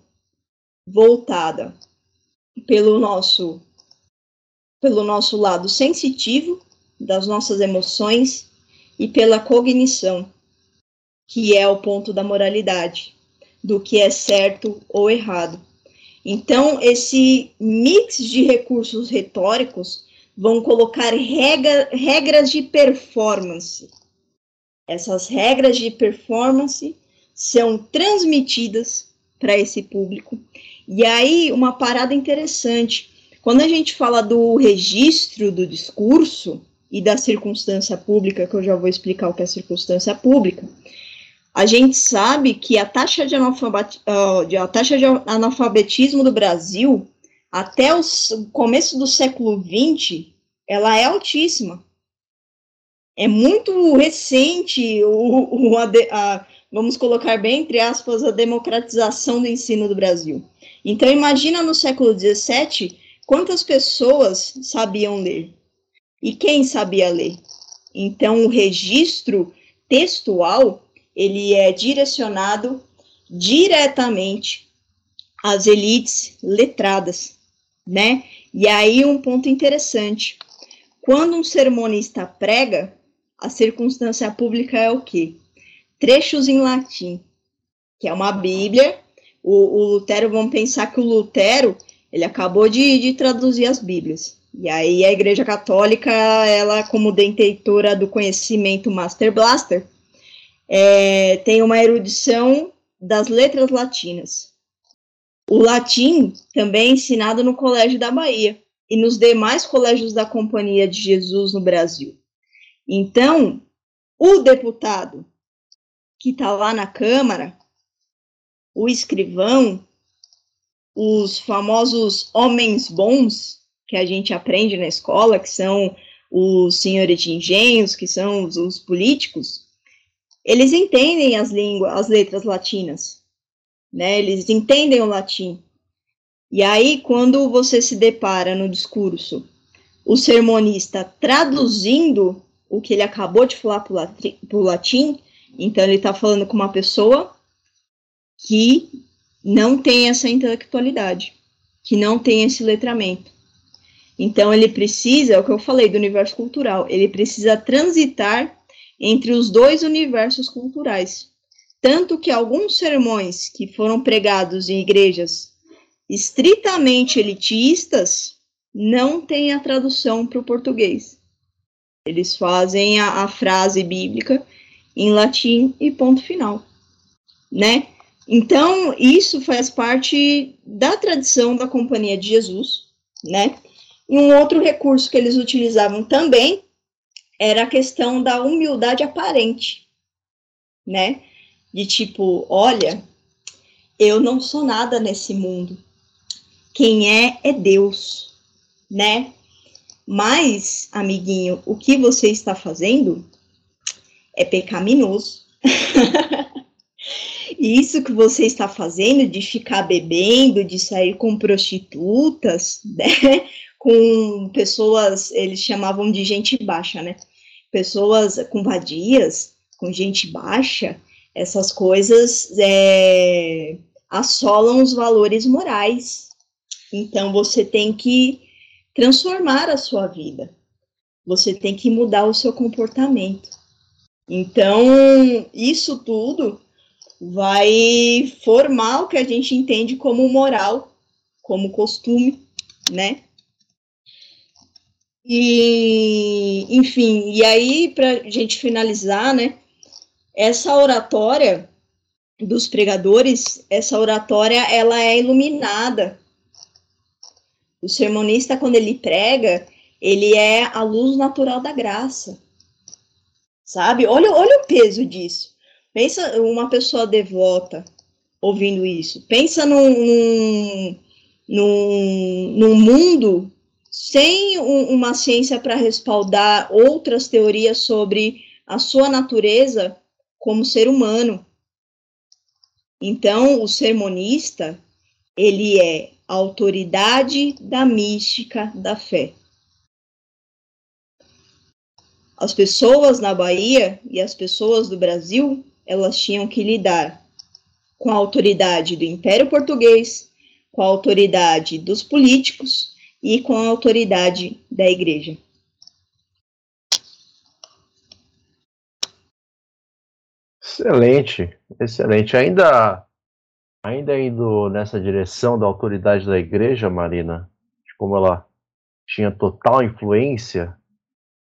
voltada pelo nosso pelo nosso lado sensitivo das nossas emoções e pela cognição, que é o ponto da moralidade, do que é certo ou errado. Então, esse mix de recursos retóricos vão colocar regra, regras de performance. Essas regras de performance são transmitidas para esse público e aí, uma parada interessante. Quando a gente fala do registro do discurso e da circunstância pública, que eu já vou explicar o que é circunstância pública, a gente sabe que a taxa de, a taxa de analfabetismo do Brasil, até o começo do século XX, ela é altíssima. É muito recente o, o a, vamos colocar bem entre aspas, a democratização do ensino do Brasil. Então, imagina no século XVII quantas pessoas sabiam ler e quem sabia ler. Então, o registro textual ele é direcionado diretamente às elites letradas, né? E aí um ponto interessante. Quando um sermonista prega, a circunstância pública é o quê? Trechos em latim, que é uma Bíblia. O, o Lutero, vamos pensar que o Lutero, ele acabou de, de traduzir as Bíblias. E aí a Igreja Católica, ela como detentora do conhecimento Master Blaster, é, tem uma erudição das letras latinas. O latim também é ensinado no Colégio da Bahia e nos demais colégios da Companhia de Jesus no Brasil. Então, o deputado que está lá na Câmara, o escrivão, os famosos homens bons que a gente aprende na escola, que são os senhores de engenhos, que são os, os políticos, eles entendem as línguas, as letras latinas, né? Eles entendem o latim. E aí, quando você se depara no discurso, o sermonista traduzindo o que ele acabou de falar para o latim, então ele está falando com uma pessoa que não tem essa intelectualidade, que não tem esse letramento. Então ele precisa, é o que eu falei do universo cultural, ele precisa transitar entre os dois universos culturais. Tanto que alguns sermões que foram pregados em igrejas estritamente elitistas não têm a tradução para o português. Eles fazem a, a, frase bíblica em latim e ponto final, né? Então, isso faz parte da tradição da Companhia de Jesus, né? E um outro recurso que eles utilizavam também era a questão da humildade aparente, né? De tipo, olha, eu não sou nada nesse mundo. Quem é é Deus, né? Mas, amiguinho, o que você está fazendo é pecaminoso. Isso que você está fazendo de ficar bebendo, de sair com prostitutas, né? com pessoas, eles chamavam de gente baixa, né? Pessoas com vadias, com gente baixa, essas coisas é, assolam os valores morais. Então você tem que transformar a sua vida. Você tem que mudar o seu comportamento. Então, isso tudo vai formar o que a gente entende como moral, como costume, né? E, enfim, e aí, para gente finalizar, né, essa oratória dos pregadores, essa oratória, ela é iluminada. O sermonista, quando ele prega, ele é a luz natural da graça. Sabe? Olha, olha o peso disso. Pensa uma pessoa devota ouvindo isso. Pensa num, num, num mundo sem um, uma ciência para respaldar outras teorias sobre a sua natureza como ser humano. Então, o sermonista, ele é a autoridade da mística da fé. As pessoas na Bahia e as pessoas do Brasil, elas tinham que lidar com a autoridade do Império Português, com a autoridade dos políticos e com a autoridade da igreja. Excelente, excelente. Ainda, ainda indo nessa direção da autoridade da igreja, Marina, de como ela tinha total influência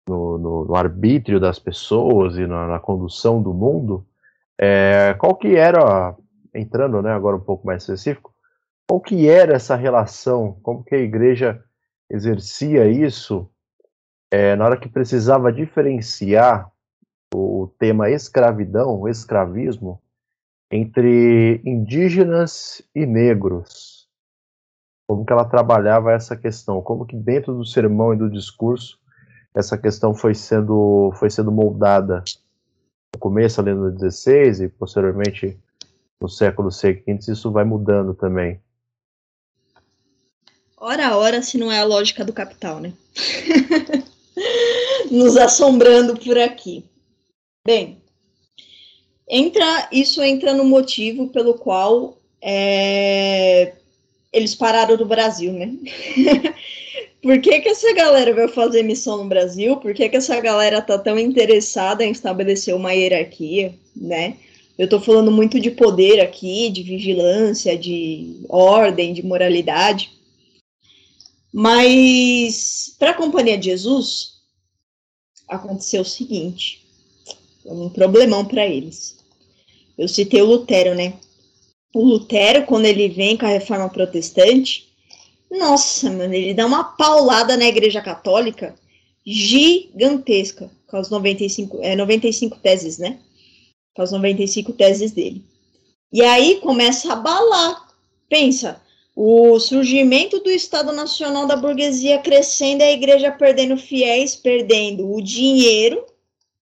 no, no, no arbítrio das pessoas e na, na condução do mundo, é, qual que era, entrando né, agora um pouco mais específico, qual que era essa relação, como que a igreja exercia isso? É, na hora que precisava diferenciar o tema escravidão, escravismo, entre indígenas e negros. Como que ela trabalhava essa questão, como que dentro do sermão e do discurso essa questão foi sendo, foi sendo moldada no começo ali no 16 e posteriormente no século seguintes isso vai mudando também. Ora, ora, se não é a lógica do capital, né? Nos assombrando por aqui. Bem, entra, isso entra no motivo pelo qual é, eles pararam do Brasil, né? Por que, que essa galera vai fazer missão no Brasil? Por que, que essa galera tá tão interessada em estabelecer uma hierarquia, né? Eu tô falando muito de poder aqui, de vigilância, de ordem, de moralidade. Mas para a Companhia de Jesus aconteceu o seguinte, um problemão para eles. Eu citei o Lutero, né? O Lutero, quando ele vem com a reforma protestante, nossa, mano, ele dá uma paulada na Igreja Católica gigantesca, com as 95, é, 95 teses, né? Com as 95 teses dele. E aí começa a abalar. Pensa, o surgimento do Estado Nacional da burguesia crescendo, a igreja perdendo fiéis, perdendo o dinheiro,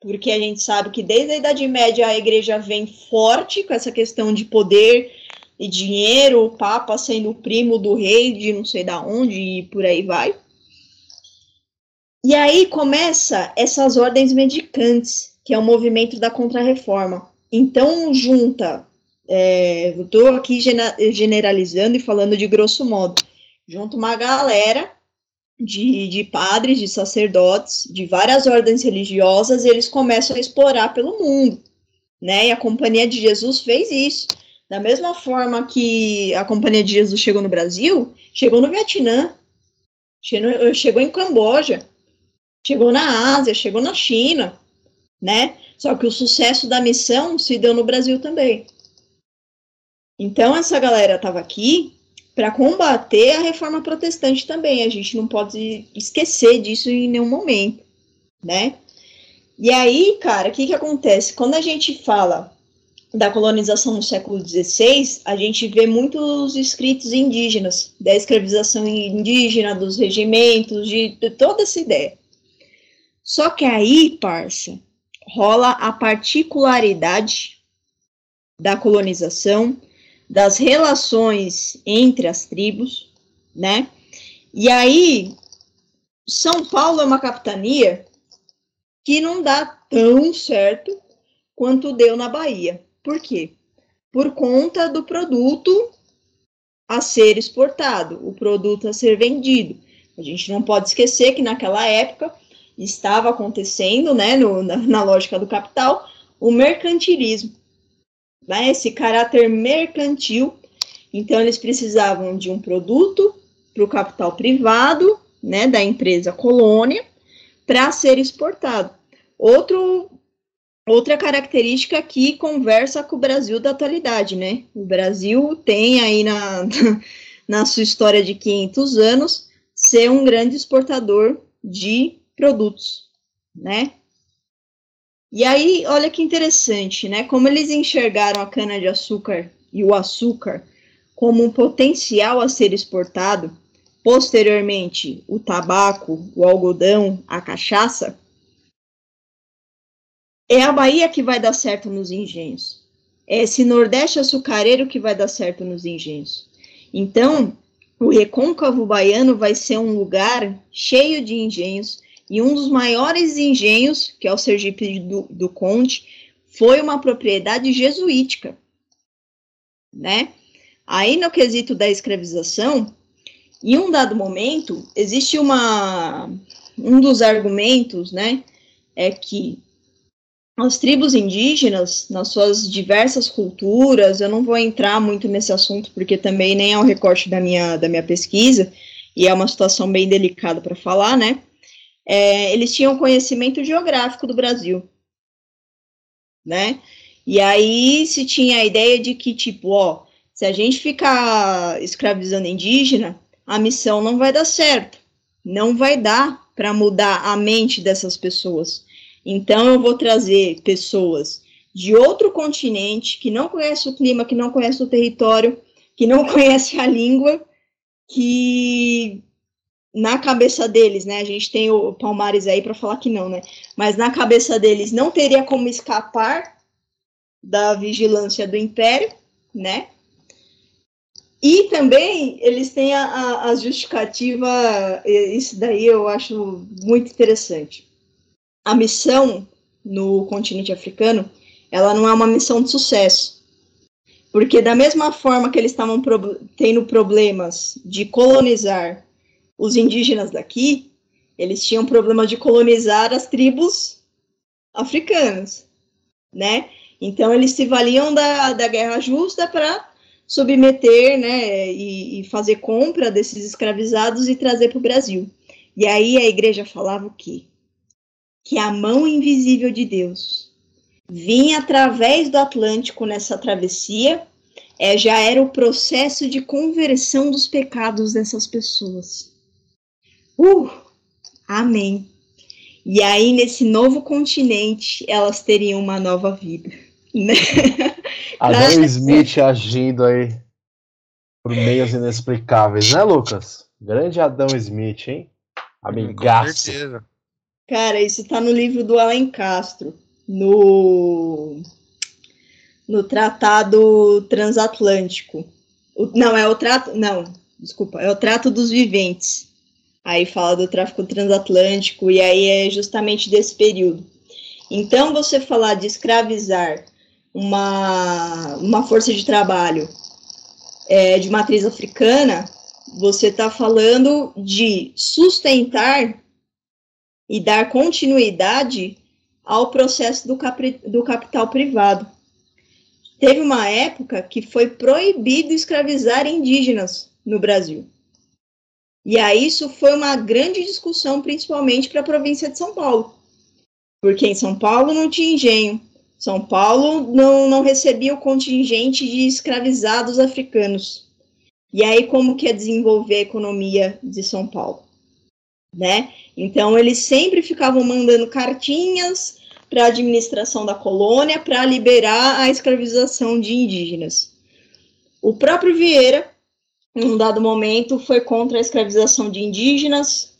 porque a gente sabe que desde a Idade Média a igreja vem forte com essa questão de poder e dinheiro, o Papa sendo primo do rei de não sei da onde e por aí vai. E aí começa essas ordens medicantes, que é o movimento da Contra-Reforma. Então junta, é, estou aqui generalizando e falando de grosso modo, junta uma galera de, de padres, de sacerdotes, de várias ordens religiosas, e eles começam a explorar pelo mundo. Né? E a Companhia de Jesus fez isso. Da mesma forma que a Companhia de Jesus chegou no Brasil, chegou no Vietnã, chegou em Camboja, chegou na Ásia, chegou na China, né? Só que o sucesso da missão se deu no Brasil também. Então essa galera estava aqui para combater a reforma protestante também. A gente não pode esquecer disso em nenhum momento, né? E aí, cara, o que que acontece? Quando a gente fala da colonização no século XVI, a gente vê muitos escritos indígenas, da escravização indígena, dos regimentos, de, de toda essa ideia. Só que aí, parça, rola a particularidade da colonização, das relações entre as tribos, né? E aí, São Paulo é uma capitania que não dá tão certo quanto deu na Bahia. Por quê? Por conta do produto a ser exportado, o produto a ser vendido. A gente não pode esquecer que naquela época estava acontecendo, né, no, na, na, lógica do capital, o mercantilismo, né, esse caráter mercantil. Então, eles precisavam de um produto para o capital privado, né, da empresa colônia, para ser exportado. Outro Outra característica que conversa com o Brasil da atualidade, né? O Brasil tem aí na, na sua história de 500 anos ser um grande exportador de produtos, né? E aí, olha que interessante, né? Como eles enxergaram a cana-de-açúcar e o açúcar como um potencial a ser exportado, posteriormente o tabaco, o algodão, a cachaça, é a Bahia que vai dar certo nos engenhos. É esse Nordeste açucareiro que vai dar certo nos engenhos. Então, o recôncavo baiano vai ser um lugar cheio de engenhos, e um dos maiores engenhos, que é o Sergipe do, do Conde, foi uma propriedade jesuítica, né? Aí, no quesito da escravização, em um dado momento, existe uma, um dos argumentos, né, é que as tribos indígenas, nas suas diversas culturas, eu não vou entrar muito nesse assunto porque também nem é o recorte da minha, da minha pesquisa, e é uma situação bem delicada para falar, né? É, eles tinham conhecimento geográfico do Brasil, né? E aí se tinha a ideia de que, tipo, ó, se a gente ficar escravizando indígena, a missão não vai dar certo, não vai dar para mudar a mente dessas pessoas. Então, eu vou trazer pessoas de outro continente que não conhece o clima, que não conhece o território, que não conhece a língua, que na cabeça deles, né? A gente tem o Palmares aí para falar que não, né? Mas na cabeça deles não teria como escapar da vigilância do império, né? E também eles têm a, a, a justificativa, isso daí eu acho muito interessante. A missão no continente africano, ela não é uma missão de sucesso. Porque da mesma forma que eles estavam pro, tendo problemas de colonizar os indígenas daqui, eles tinham problema de colonizar as tribos africanas, né? Então eles se valiam da, da guerra justa para submeter, né, e, e, fazer compra desses escravizados e trazer para o Brasil. E aí a igreja falava o quê? Que a mão invisível de Deus vinha através do Atlântico nessa travessia, é, já era o processo de conversão dos pecados dessas pessoas. Uh, amém. E aí, nesse novo continente, elas teriam uma nova vida. Né? Adam Smith agindo aí por meios inexplicáveis, né, Lucas? Grande Adão Smith, hein? Amigaço. Com certeza. Cara, isso tá no livro do Alan Castro, no, no Tratado Transatlântico. O, não, é o trato. Não, desculpa, é o Trato dos Viventes. Aí fala do tráfico transatlântico, e aí é justamente desse período. Então, você falar de escravizar uma, uma força de trabalho é, de matriz africana, você está falando de sustentar e dar continuidade ao processo do, cap, do capital privado. Teve uma época que foi proibido escravizar indígenas no Brasil. E aí isso foi uma grande discussão, principalmente para a província de São Paulo. Porque em São Paulo não tinha engenho. São Paulo não, não recebia o contingente de escravizados africanos. E aí como que é desenvolver a economia de São Paulo? Né? Então eles sempre ficavam mandando cartinhas para a administração da colônia para liberar a escravização de indígenas. O próprio Vieira em um dado momento, foi contra a escravização de indígenas.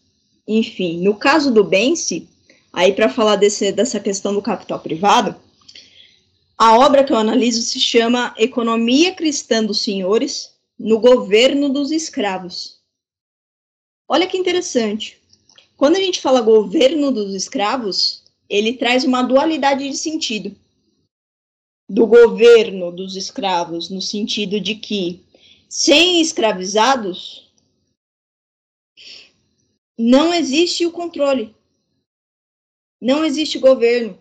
Enfim, no caso do Bense, aí para falar desse, dessa questão do capital privado, a obra que eu analiso se chama Economia Cristã dos Senhores no Governo dos Escravos. Olha que interessante. Quando a gente fala governo dos escravos, ele traz uma dualidade de sentido. Do governo dos escravos, no sentido de que sem escravizados, não existe o controle. Não existe governo.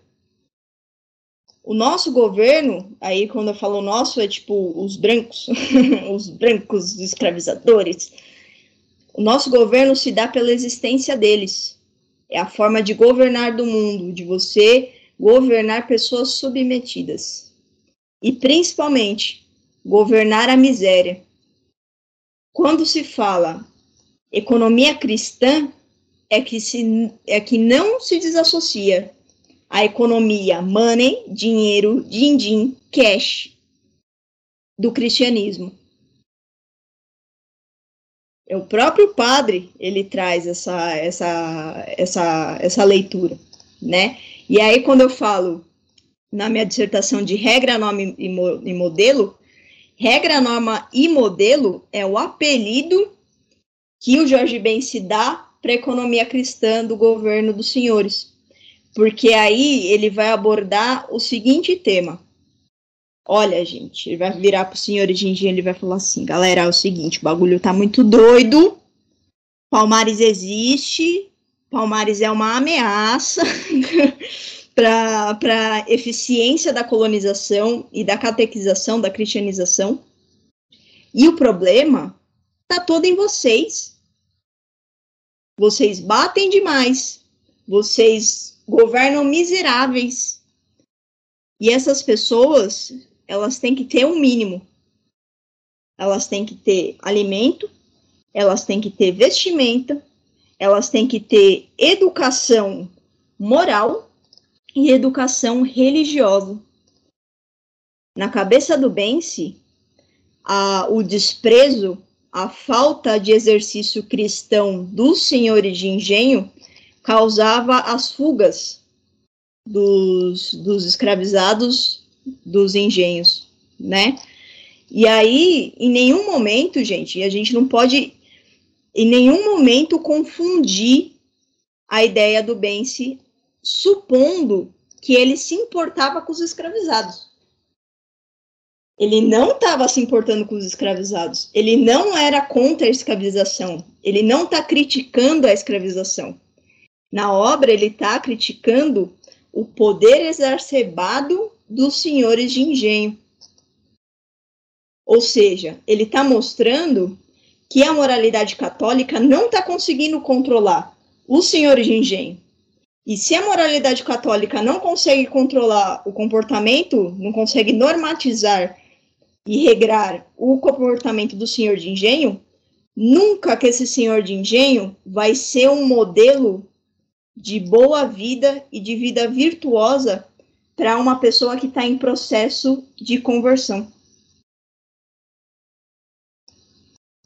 O nosso governo, aí quando eu falo nosso, é tipo os brancos, os brancos escravizadores. O nosso governo se dá pela existência deles. É a forma de governar do mundo, de você governar pessoas submetidas. E principalmente, governar a miséria. Quando se fala economia cristã, é que, se, é que não se desassocia a economia money, dinheiro, din-din, cash, do cristianismo. É o próprio padre, ele traz essa, essa, essa, essa leitura, né? E aí, quando eu falo na minha dissertação de regra, nome e modelo, Regra, norma e modelo é o apelido que o Jorge Ben se dá para a economia cristã do governo dos senhores. Porque aí ele vai abordar o seguinte tema. Olha, gente, ele vai virar para os senhores de engenho, ele vai falar assim, galera, é o seguinte, o bagulho tá muito doido, Palmares existe, Palmares é uma ameaça, para a eficiência da colonização e da catequização, da cristianização. E o problema está todo em vocês. Vocês batem demais, vocês governam miseráveis. E essas pessoas, elas têm que ter um mínimo. Elas têm que ter alimento, elas têm que ter vestimenta, elas têm que ter educação moral e educação religiosa. Na cabeça do Bense, a, o desprezo a falta de exercício cristão dos senhores de engenho causava as fugas dos, dos escravizados dos engenhos, né? E aí, em nenhum momento, gente, a gente não pode em nenhum momento confundir a ideia do Bense, supondo que ele se importava com os escravizados. Ele não estava se importando com os escravizados. Ele não era contra a escravização. Ele não está criticando a escravização. Na obra, ele está criticando o poder exacerbado dos senhores de engenho. Ou seja, ele está mostrando que a moralidade católica não está conseguindo controlar os senhores de engenho. E se a moralidade católica não consegue controlar o comportamento, não consegue normatizar e regrar o comportamento do senhor de engenho, nunca que esse senhor de engenho vai ser um modelo de boa vida e de vida virtuosa para uma pessoa que está em processo de conversão.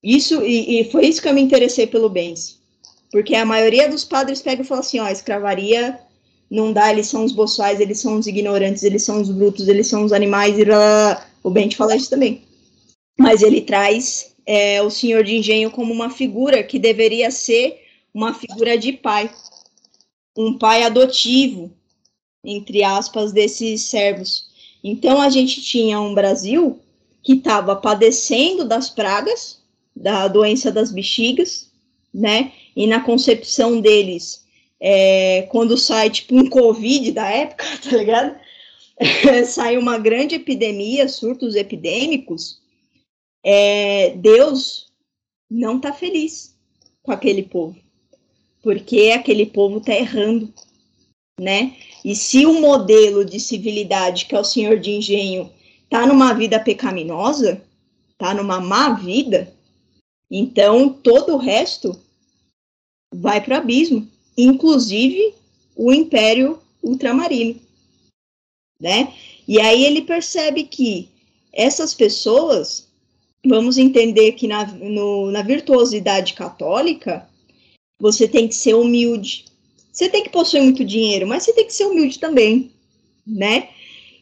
Isso e, e, foi isso que eu me interessei pelo bens, porque a maioria dos padres pega e fala assim, ó, escravaria não dá, eles são os boçais, eles são os ignorantes, eles são os brutos, eles são os animais, e lá, o Bente fala isso também. Mas ele traz é, o senhor de engenho como uma figura que deveria ser uma figura de pai, um pai adotivo, entre aspas, desses servos. Então a gente tinha um Brasil que estava padecendo das pragas, da doença das bexigas, né? E na concepção deles, é, quando sai tipo um Covid da época, tá ligado? sai uma grande epidemia, surtos epidêmicos, é, Deus não está feliz com aquele povo, porque aquele povo está errando, né? E se o modelo de civilidade, que é o senhor de engenho, está numa vida pecaminosa, está numa má vida, então todo o resto vai para o abismo, inclusive o império ultramarino né? E aí ele percebe que essas pessoas, vamos entender que na, no, na virtuosidade católica, você tem que ser humilde. Você tem que possuir muito dinheiro, mas você tem que ser humilde também, né?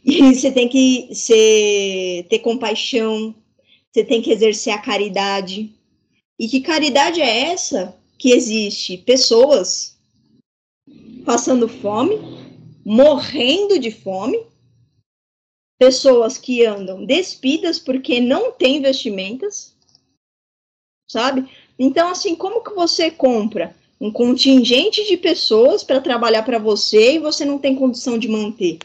E você tem que ser, ter compaixão, você tem que exercer a caridade. E que caridade é essa que existe? Pessoas passando fome, morrendo de fome, pessoas que andam despidas porque não têm vestimentas, sabe? Então, assim, como que você compra um contingente de pessoas para trabalhar para você e você não tem condição de manter?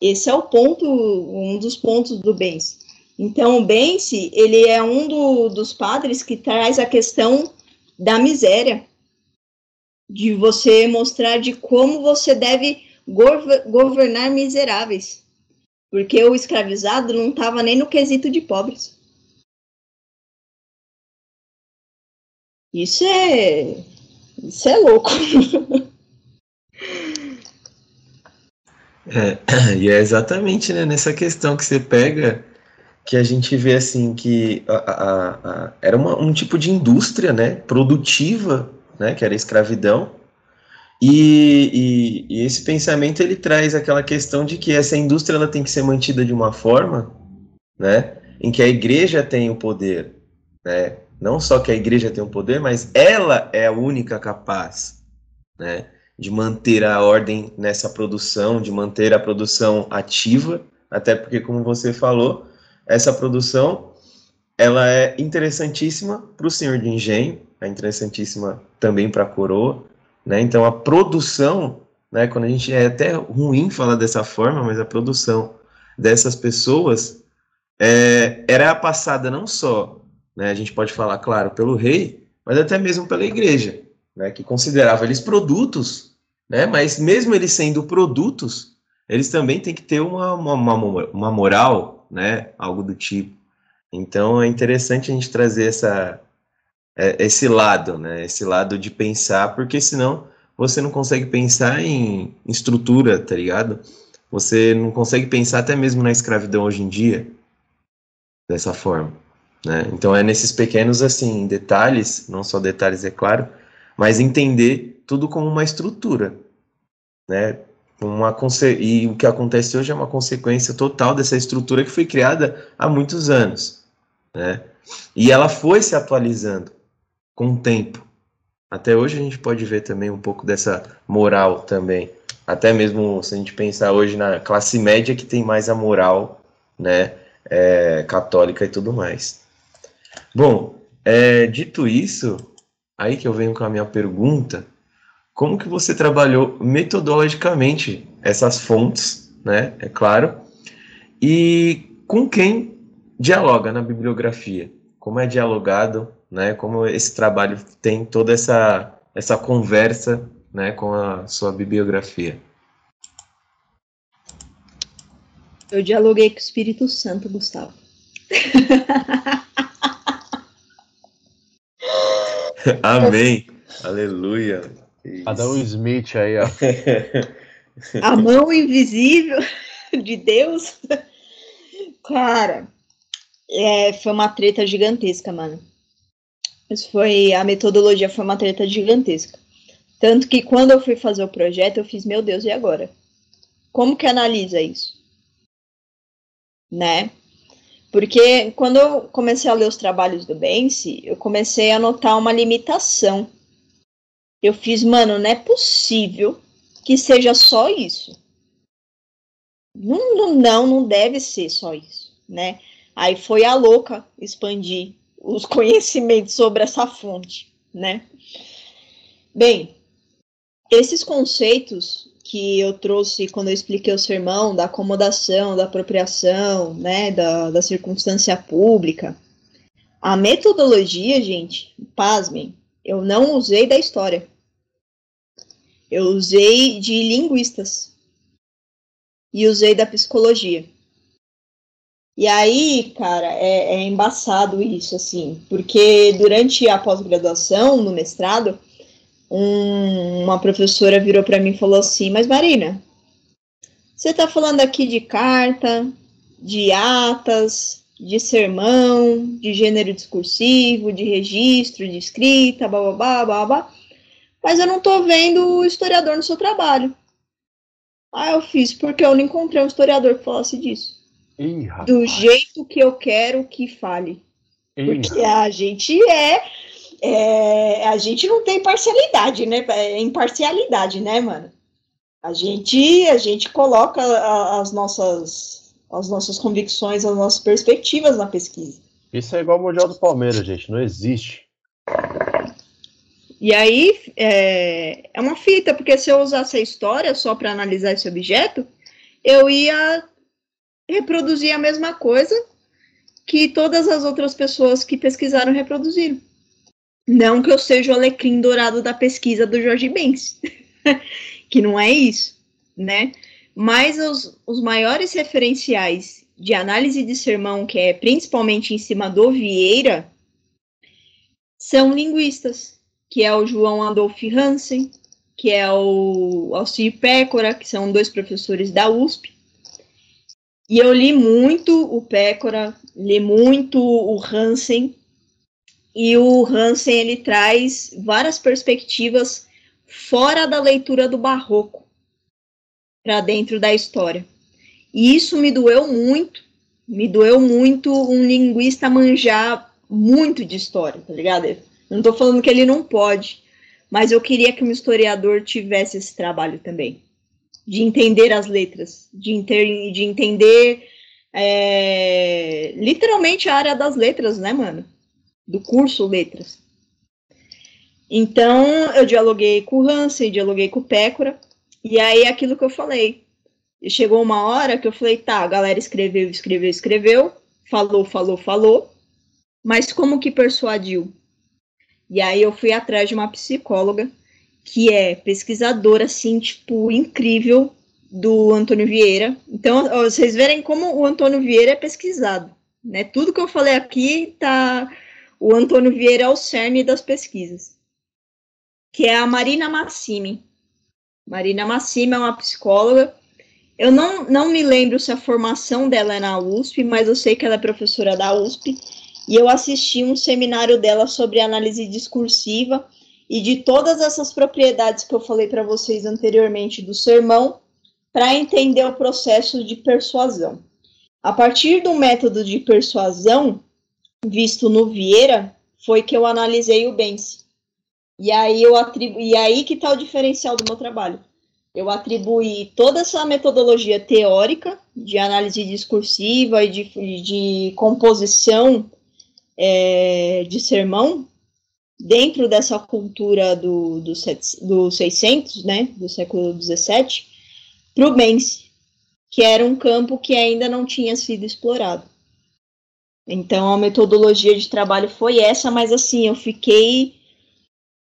Esse é o ponto, um dos pontos do Bense. Então, o Bense, ele é um do, dos padres que traz a questão da miséria, de você mostrar de como você deve governar miseráveis, porque o escravizado não estava nem no quesito de pobres. Isso é isso é louco. É, e é exatamente né, nessa questão que você pega que a gente vê assim que a, a, a, era uma, um tipo de indústria né, produtiva né, que era a escravidão, e, e, e, esse pensamento ele traz aquela questão de que essa indústria ela tem que ser mantida de uma forma, né, em que a igreja tem o poder, né, não só que a igreja tem o poder, mas ela é a única capaz, né, de manter a ordem nessa produção, de manter a produção ativa, até porque como você falou, essa produção ela é interessantíssima para o senhor de engenho, é interessantíssima também para a coroa, né? Então a produção, né, quando a gente é até ruim falar dessa forma, mas a produção dessas pessoas é, era passada não só, né, a gente pode falar, claro, pelo rei, mas até mesmo pela igreja, né, que considerava eles produtos, né, mas mesmo eles sendo produtos, eles também têm que ter uma, uma, uma moral, né, algo do tipo. Então é interessante a gente trazer essa, é, esse lado, né? Esse lado de pensar, porque senão você não consegue pensar em, em estrutura, tá ligado? Você não consegue pensar até mesmo na escravidão hoje em dia dessa forma. Né? Então é nesses pequenos assim detalhes, não só detalhes é claro, mas entender tudo como uma estrutura, né? Uma e o que acontece hoje é uma consequência total dessa estrutura que foi criada há muitos anos, né? E ela foi se atualizando com o tempo. Até hoje a gente pode ver também um pouco dessa moral também. Até mesmo se a gente pensar hoje na classe média que tem mais a moral, né, é, católica e tudo mais. Bom, é, dito isso, aí que eu venho com a minha pergunta, como que você trabalhou metodologicamente essas fontes, né, é claro, e com quem dialoga na bibliografia? Como é dialogado, né, como esse trabalho tem toda essa, essa conversa, né, com a sua bibliografia? Eu dialoguei com o Espírito Santo, Gustavo. Amém. Aleluia. Adão Smith aí, ó. A mão invisível de Deus. Cara, é, foi uma treta gigantesca, mano. Isso foi. A metodologia foi uma treta gigantesca. Tanto que quando eu fui fazer o projeto, eu fiz, meu Deus, e agora? Como que analisa isso? Né? Porque quando eu comecei a ler os trabalhos do Bense, eu comecei a notar uma limitação. Eu fiz, mano, não é possível que seja só isso. Não, não, não, deve ser só isso, né? Aí foi a louca expandir os conhecimentos sobre essa fonte, né? Bem, esses conceitos que eu trouxe quando eu expliquei o sermão da acomodação, da apropriação, né, da, da circunstância pública. A metodologia, gente, pasmem, eu não usei da história. Eu usei de linguistas. E usei da psicologia. E aí, cara, é, é embaçado isso, assim, porque durante a pós-graduação, no mestrado, um, uma professora virou para mim e falou assim: Mas Marina, você está falando aqui de carta, de atas, de sermão, de gênero discursivo, de registro, de escrita, babá, babá, mas eu não estou vendo o historiador no seu trabalho. Ah, eu fiz porque eu não encontrei um historiador que falasse disso. Ih, do jeito que eu quero que fale. Ih. Porque a gente é é, a gente não tem parcialidade, né? É imparcialidade, né, mano? A gente, a gente coloca as nossas, as nossas convicções, as nossas perspectivas na pesquisa. Isso é igual o Mundial do Palmeiras, gente, não existe. E aí é, é uma fita, porque se eu usasse a história só para analisar esse objeto, eu ia reproduzir a mesma coisa que todas as outras pessoas que pesquisaram reproduziram. Não que eu seja o alecrim dourado da pesquisa do Jorge Benz, que não é isso, né? Mas os, os maiores referenciais de análise de sermão, que é principalmente em cima do Vieira, são linguistas, que é o João Adolf Hansen, que é o Alcir Pécora, que são dois professores da USP. E eu li muito o Pécora, li muito o Hansen, e o Hansen ele traz várias perspectivas fora da leitura do barroco para dentro da história. E isso me doeu muito, me doeu muito um linguista manjar muito de história, tá ligado? Eu não estou falando que ele não pode, mas eu queria que um historiador tivesse esse trabalho também, de entender as letras, de, inter, de entender é, literalmente a área das letras, né, mano? Do curso Letras. Então, eu dialoguei com o Hansen, dialoguei com o Pécora, e aí aquilo que eu falei. Chegou uma hora que eu falei, tá, a galera escreveu, escreveu, escreveu, falou, falou, falou, mas como que persuadiu? E aí eu fui atrás de uma psicóloga que é pesquisadora, assim, tipo, incrível, do Antônio Vieira. Então, vocês verem como o Antônio Vieira é pesquisado, né? Tudo que eu falei aqui tá o Antônio Vieira é o cerne das pesquisas, que é a Marina Massimi. Marina Massimi é uma psicóloga. Eu não, não me lembro se a formação dela é na USP, mas eu sei que ela é professora da USP. e eu assisti um seminário dela sobre análise discursiva e de todas essas propriedades que eu falei para vocês anteriormente do sermão, para entender o processo de persuasão. A partir do método de persuasão visto no Vieira, foi que eu analisei o Benz. E aí eu atribu e aí que está o diferencial do meu trabalho. Eu atribuí toda essa metodologia teórica de análise discursiva e de, de composição é, de sermão dentro dessa cultura do, do, do 600, né, do século 17, para o Benz, que era um campo que ainda não tinha sido explorado. Então a metodologia de trabalho foi essa, mas assim, eu fiquei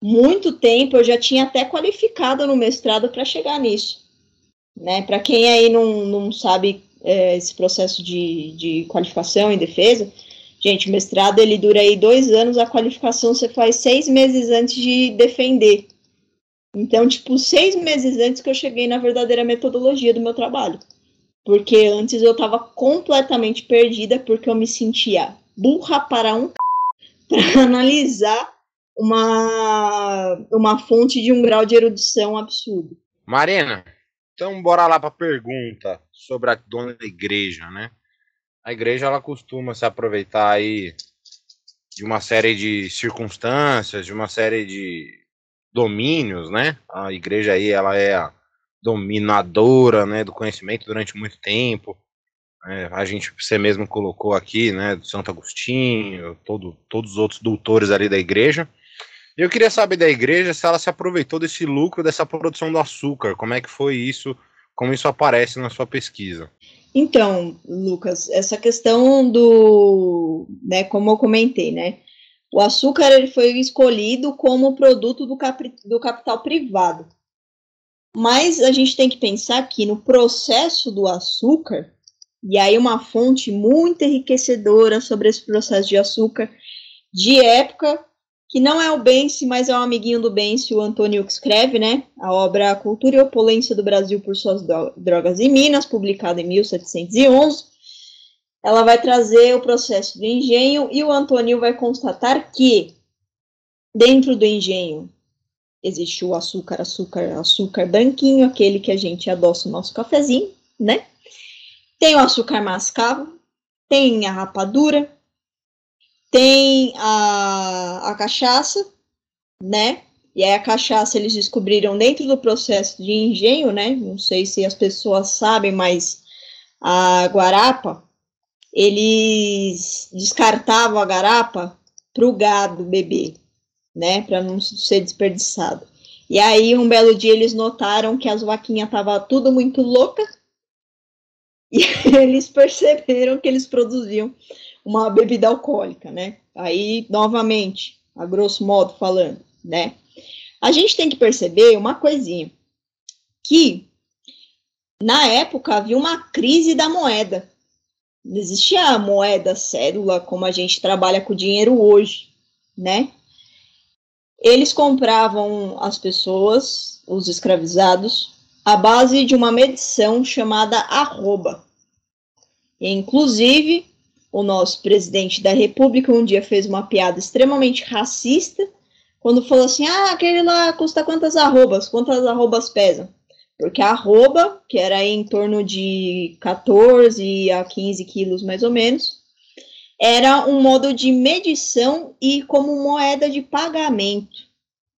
muito tempo, eu já tinha até qualificado no mestrado para chegar nisso. Né? Para quem aí não, não sabe é, esse processo de, de qualificação em defesa, Gente, mestrado ele dura aí dois anos, a qualificação você faz seis meses antes de defender. Então, tipo, seis meses antes que eu cheguei na verdadeira metodologia do meu trabalho. Porque antes eu estava completamente perdida, porque eu me sentia burra para um para analisar uma, uma fonte de um grau de erudição absurdo. Marina, então bora lá para a pergunta sobre a dona da igreja, né? a igreja ela costuma se aproveitar aí de uma série de circunstâncias, de uma série de domínios, né? A igreja aí ela é dominadora, né, do conhecimento durante muito tempo. É, a gente, você mesmo colocou aqui, né, do Santo Agostinho, todo, todos os outros doutores ali da igreja. Eu queria saber da igreja se ela se aproveitou desse lucro dessa produção do açúcar, como é que foi isso, como isso aparece na sua pesquisa. Então, Lucas, essa questão do, né, como eu comentei, né, o açúcar ele foi escolhido como produto do, cap, do capital privado. Mas a gente tem que pensar que no processo do açúcar, e aí uma fonte muito enriquecedora sobre esse processo de açúcar, de época que não é o Bense, mas é um amiguinho do Bense, o Antônio, que escreve, né? A obra Cultura e Opulência do Brasil por Suas Drogas e Minas, publicada em 1711. Ela vai trazer o processo do engenho e o Antônio vai constatar que dentro do engenho existe o açúcar, açúcar, açúcar branquinho, aquele que a gente adoça o nosso cafezinho, né? Tem o açúcar mascavo, tem a rapadura, tem a, a cachaça, né? E aí a cachaça eles descobriram dentro do processo de engenho, né? Não sei se as pessoas sabem, mas a guarapa, eles descartavam a garapa para o gado beber, né? Para não ser desperdiçado. E aí um belo dia eles notaram que as vaquinhas estavam tudo muito louca e eles perceberam que eles produziam uma bebida alcoólica, né? Aí, novamente, a grosso modo falando, né? A gente tem que perceber uma coisinha, que na época havia uma crise da moeda. Não existia a moeda cédula como a gente trabalha com dinheiro hoje, né? Eles compravam as pessoas, os escravizados, à base de uma medição chamada arroba. Inclusive, o nosso presidente da República um dia fez uma piada extremamente racista quando falou assim: ah, aquele lá custa quantas arrobas? Quantas arrobas pesam? Porque a arroba, que era em torno de 14 a 15 quilos mais ou menos, era um modo de medição e como moeda de pagamento,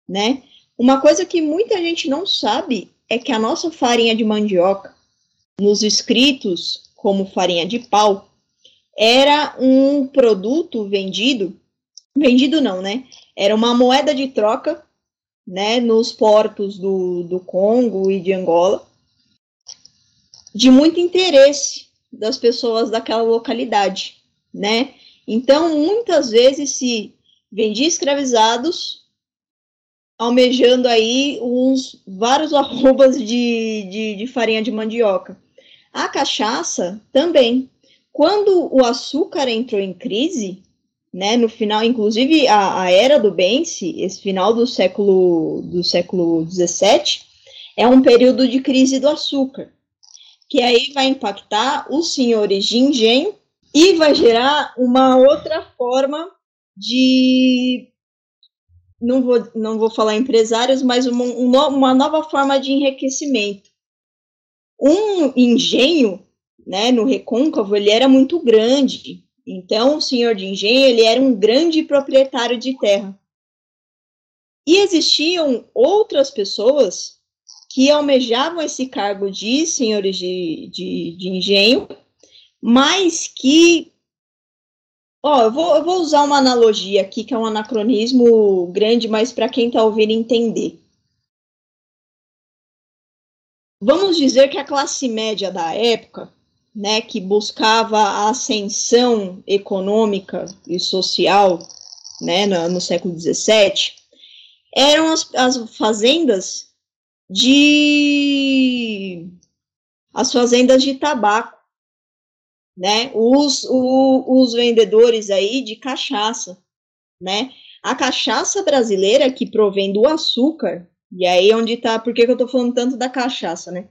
né? Uma coisa que muita gente não sabe é que a nossa farinha de mandioca, nos escritos como farinha de pau, era um produto vendido, vendido não, né? Era uma moeda de troca, né, nos portos do, do Congo e de Angola, de muito interesse das pessoas daquela localidade, né? Então, muitas vezes se vendia escravizados, almejando aí uns vários arrobas de, de, de farinha de mandioca. A cachaça também, quando o açúcar entrou em crise, né, no final, inclusive a, a era do Bense, esse final do século do século 17, é um período de crise do açúcar, que aí vai impactar os senhores engenho e vai gerar uma outra forma de não vou, não vou falar empresários, mas uma, uma nova forma de enriquecimento. Um engenho, né, no Recôncavo, ele era muito grande. Então, o senhor de engenho, ele era um grande proprietário de terra. E existiam outras pessoas que almejavam esse cargo de senhores de, de, de engenho, mas que Ó, eu vou, eu vou usar uma analogia aqui, que é um anacronismo grande, mas para quem está ouvindo entender. Vamos dizer que a classe média da época, né, que buscava a ascensão econômica e social, né, no, no século XVII, eram as, as fazendas de as fazendas de tabaco né? Os, o, os vendedores aí de cachaça, né? A cachaça brasileira que provém do açúcar, e aí onde tá, por que, que eu tô falando tanto da cachaça, né?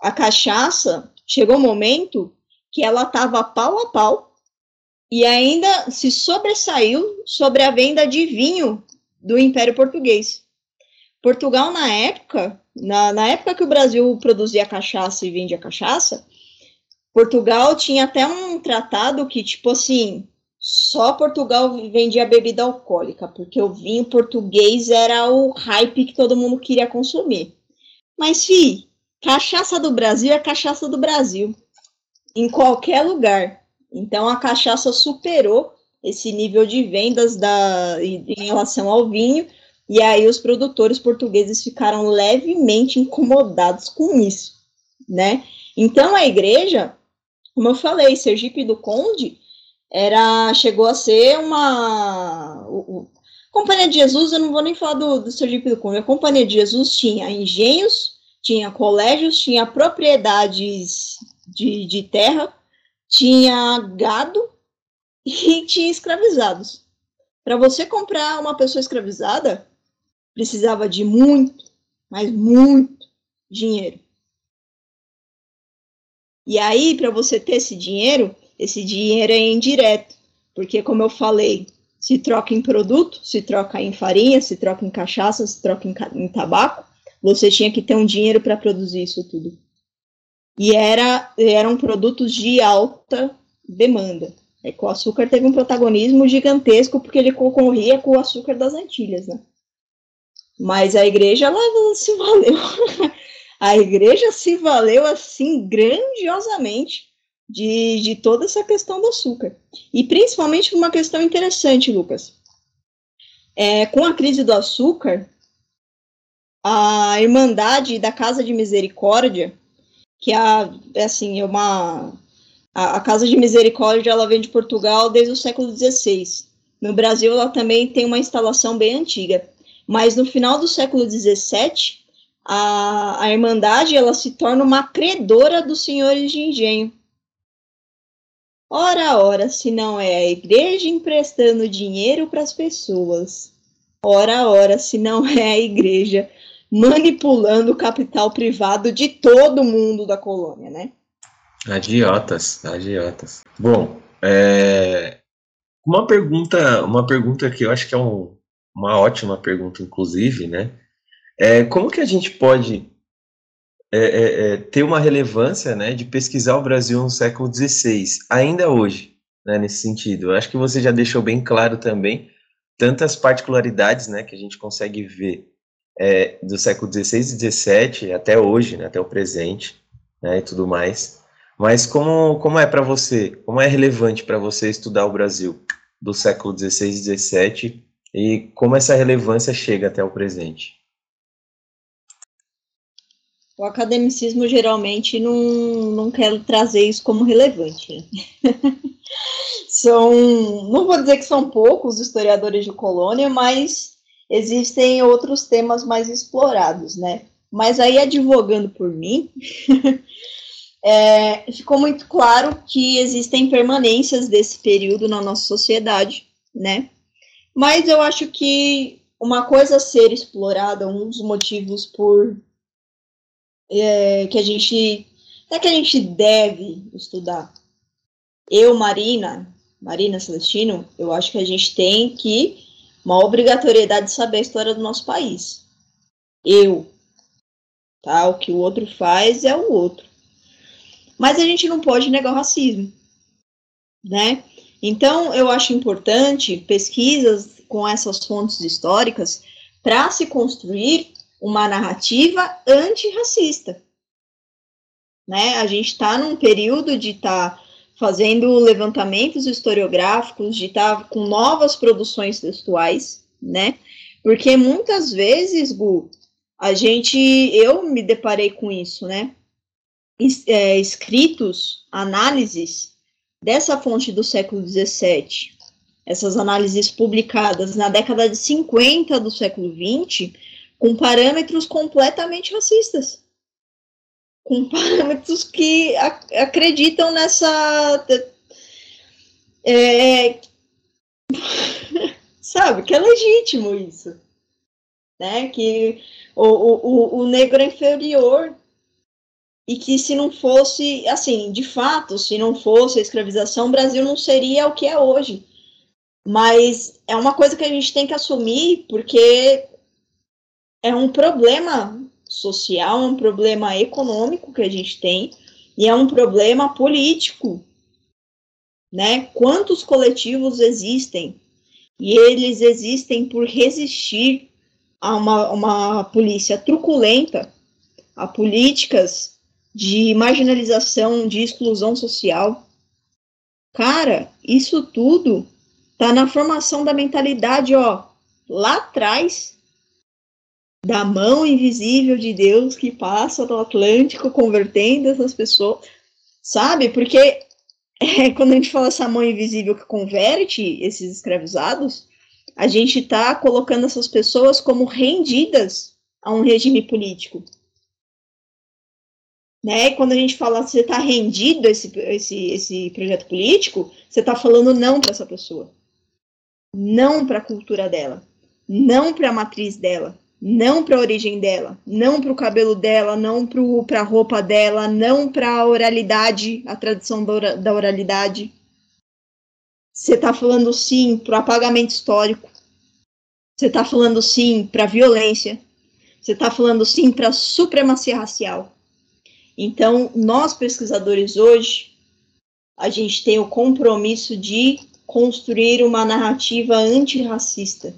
A cachaça chegou um momento que ela tava pau a pau e ainda se sobressaiu sobre a venda de vinho do Império Português. Portugal, na época, na, na época que o Brasil produzia cachaça e vendia cachaça, Portugal tinha até um tratado que, tipo assim, só Portugal vendia bebida alcoólica, porque o vinho português era o hype que todo mundo queria consumir. Mas, fi, cachaça do Brasil é cachaça do Brasil, em qualquer lugar. Então, a cachaça superou esse nível de vendas da, em relação ao vinho, e aí os produtores portugueses ficaram levemente incomodados com isso, né? Então, a igreja como eu falei, Sergipe do Conde era chegou a ser uma o, o, Companhia de Jesus, eu não vou nem falar do, do Sergipe do Conde. A Companhia de Jesus tinha engenhos, tinha colégios, tinha propriedades de, de terra, tinha gado e tinha escravizados. Para você comprar uma pessoa escravizada, precisava de muito, mas muito dinheiro. E aí, para você ter esse dinheiro, esse dinheiro é indireto, porque, como eu falei, se troca em produto, se troca em farinha, se troca em cachaça, se troca em, em tabaco, você tinha que ter um dinheiro para produzir isso tudo. E era, eram produtos de alta demanda. É que o açúcar teve um protagonismo gigantesco porque ele concorria com o açúcar das Antilhas, né? Mas a igreja ela se valeu a igreja se valeu assim grandiosamente de, de toda essa questão do açúcar. E principalmente uma questão interessante, Lucas. É, com a crise do açúcar, a Irmandade da Casa de Misericórdia, que é, assim, é uma. A, a, Casa de Misericórdia ela vem de Portugal desde o século XVI. No Brasil, ela também tem uma instalação bem antiga. Mas no final do século XVII, a, a Irmandade ela se torna uma credora dos senhores de engenho. Ora, ora, se não é a igreja emprestando dinheiro para as pessoas. Ora, ora, se não é a igreja manipulando o capital privado de todo mundo da colônia, né? Agiotas, agiotas. Bom, é... uma pergunta, uma pergunta que eu acho que é um, uma ótima pergunta, inclusive, né? É, como que a gente pode é, é, é, ter uma relevância né, de pesquisar o Brasil no século XVI, ainda hoje, né, nesse sentido? Eu acho que você já deixou bem claro também tantas particularidades né, que a gente consegue ver é, do século XVI e XVII até hoje, né, até o presente né, e tudo mais. Mas como, como é para você, como é relevante para você estudar o Brasil do século XVI e XVII e como essa relevância chega até o presente? O academicismo geralmente não, não quer trazer isso como relevante. Né? são, não vou dizer que são poucos historiadores de colônia, mas existem outros temas mais explorados, né? Mas aí, advogando por mim, é, ficou muito claro que existem permanências desse período na nossa sociedade, né? Mas eu acho que uma coisa a ser explorada, um dos motivos por é, que a gente é que a gente deve estudar eu, Marina, Marina Celestino, eu acho que a gente tem que uma obrigatoriedade de saber a história do nosso país. Eu, tá? O que o outro faz é o outro. Mas a gente não pode negar o racismo, né? Então, eu acho importante pesquisas com essas fontes históricas para se construir uma narrativa antirracista. Né? A gente está num período de estar tá fazendo levantamentos historiográficos, de estar tá com novas produções textuais, né? Porque muitas vezes, Gu, a gente, eu me deparei com isso, né? Es, é, escritos, análises dessa fonte do século XVII, essas análises publicadas na década de 50 do século XX, com parâmetros completamente racistas. Com parâmetros que ac acreditam nessa. É, sabe, que é legítimo isso. Né? Que o, o, o negro é inferior e que se não fosse, assim, de fato, se não fosse a escravização, o Brasil não seria o que é hoje. Mas é uma coisa que a gente tem que assumir, porque é um problema social, é um problema econômico que a gente tem, e é um problema político. Né? Quantos coletivos existem? E eles existem por resistir a uma, uma polícia truculenta, a políticas de marginalização, de exclusão social. Cara, isso tudo tá na formação da mentalidade, ó, lá atrás, da mão invisível de Deus que passa no Atlântico convertendo essas pessoas, sabe? Porque é, quando a gente fala essa mão invisível que converte esses escravizados, a gente está colocando essas pessoas como rendidas a um regime político. Né? E quando a gente fala você está rendido a esse, esse, esse projeto político, você está falando não para essa pessoa. Não para a cultura dela. Não para a matriz dela. Não para a origem dela. Não para o cabelo dela. Não para a roupa dela. Não para a oralidade, a tradição da oralidade. Você está falando sim para o apagamento histórico. Você está falando sim para violência. Você está falando sim para supremacia racial. Então, nós pesquisadores hoje, a gente tem o compromisso de construir uma narrativa antirracista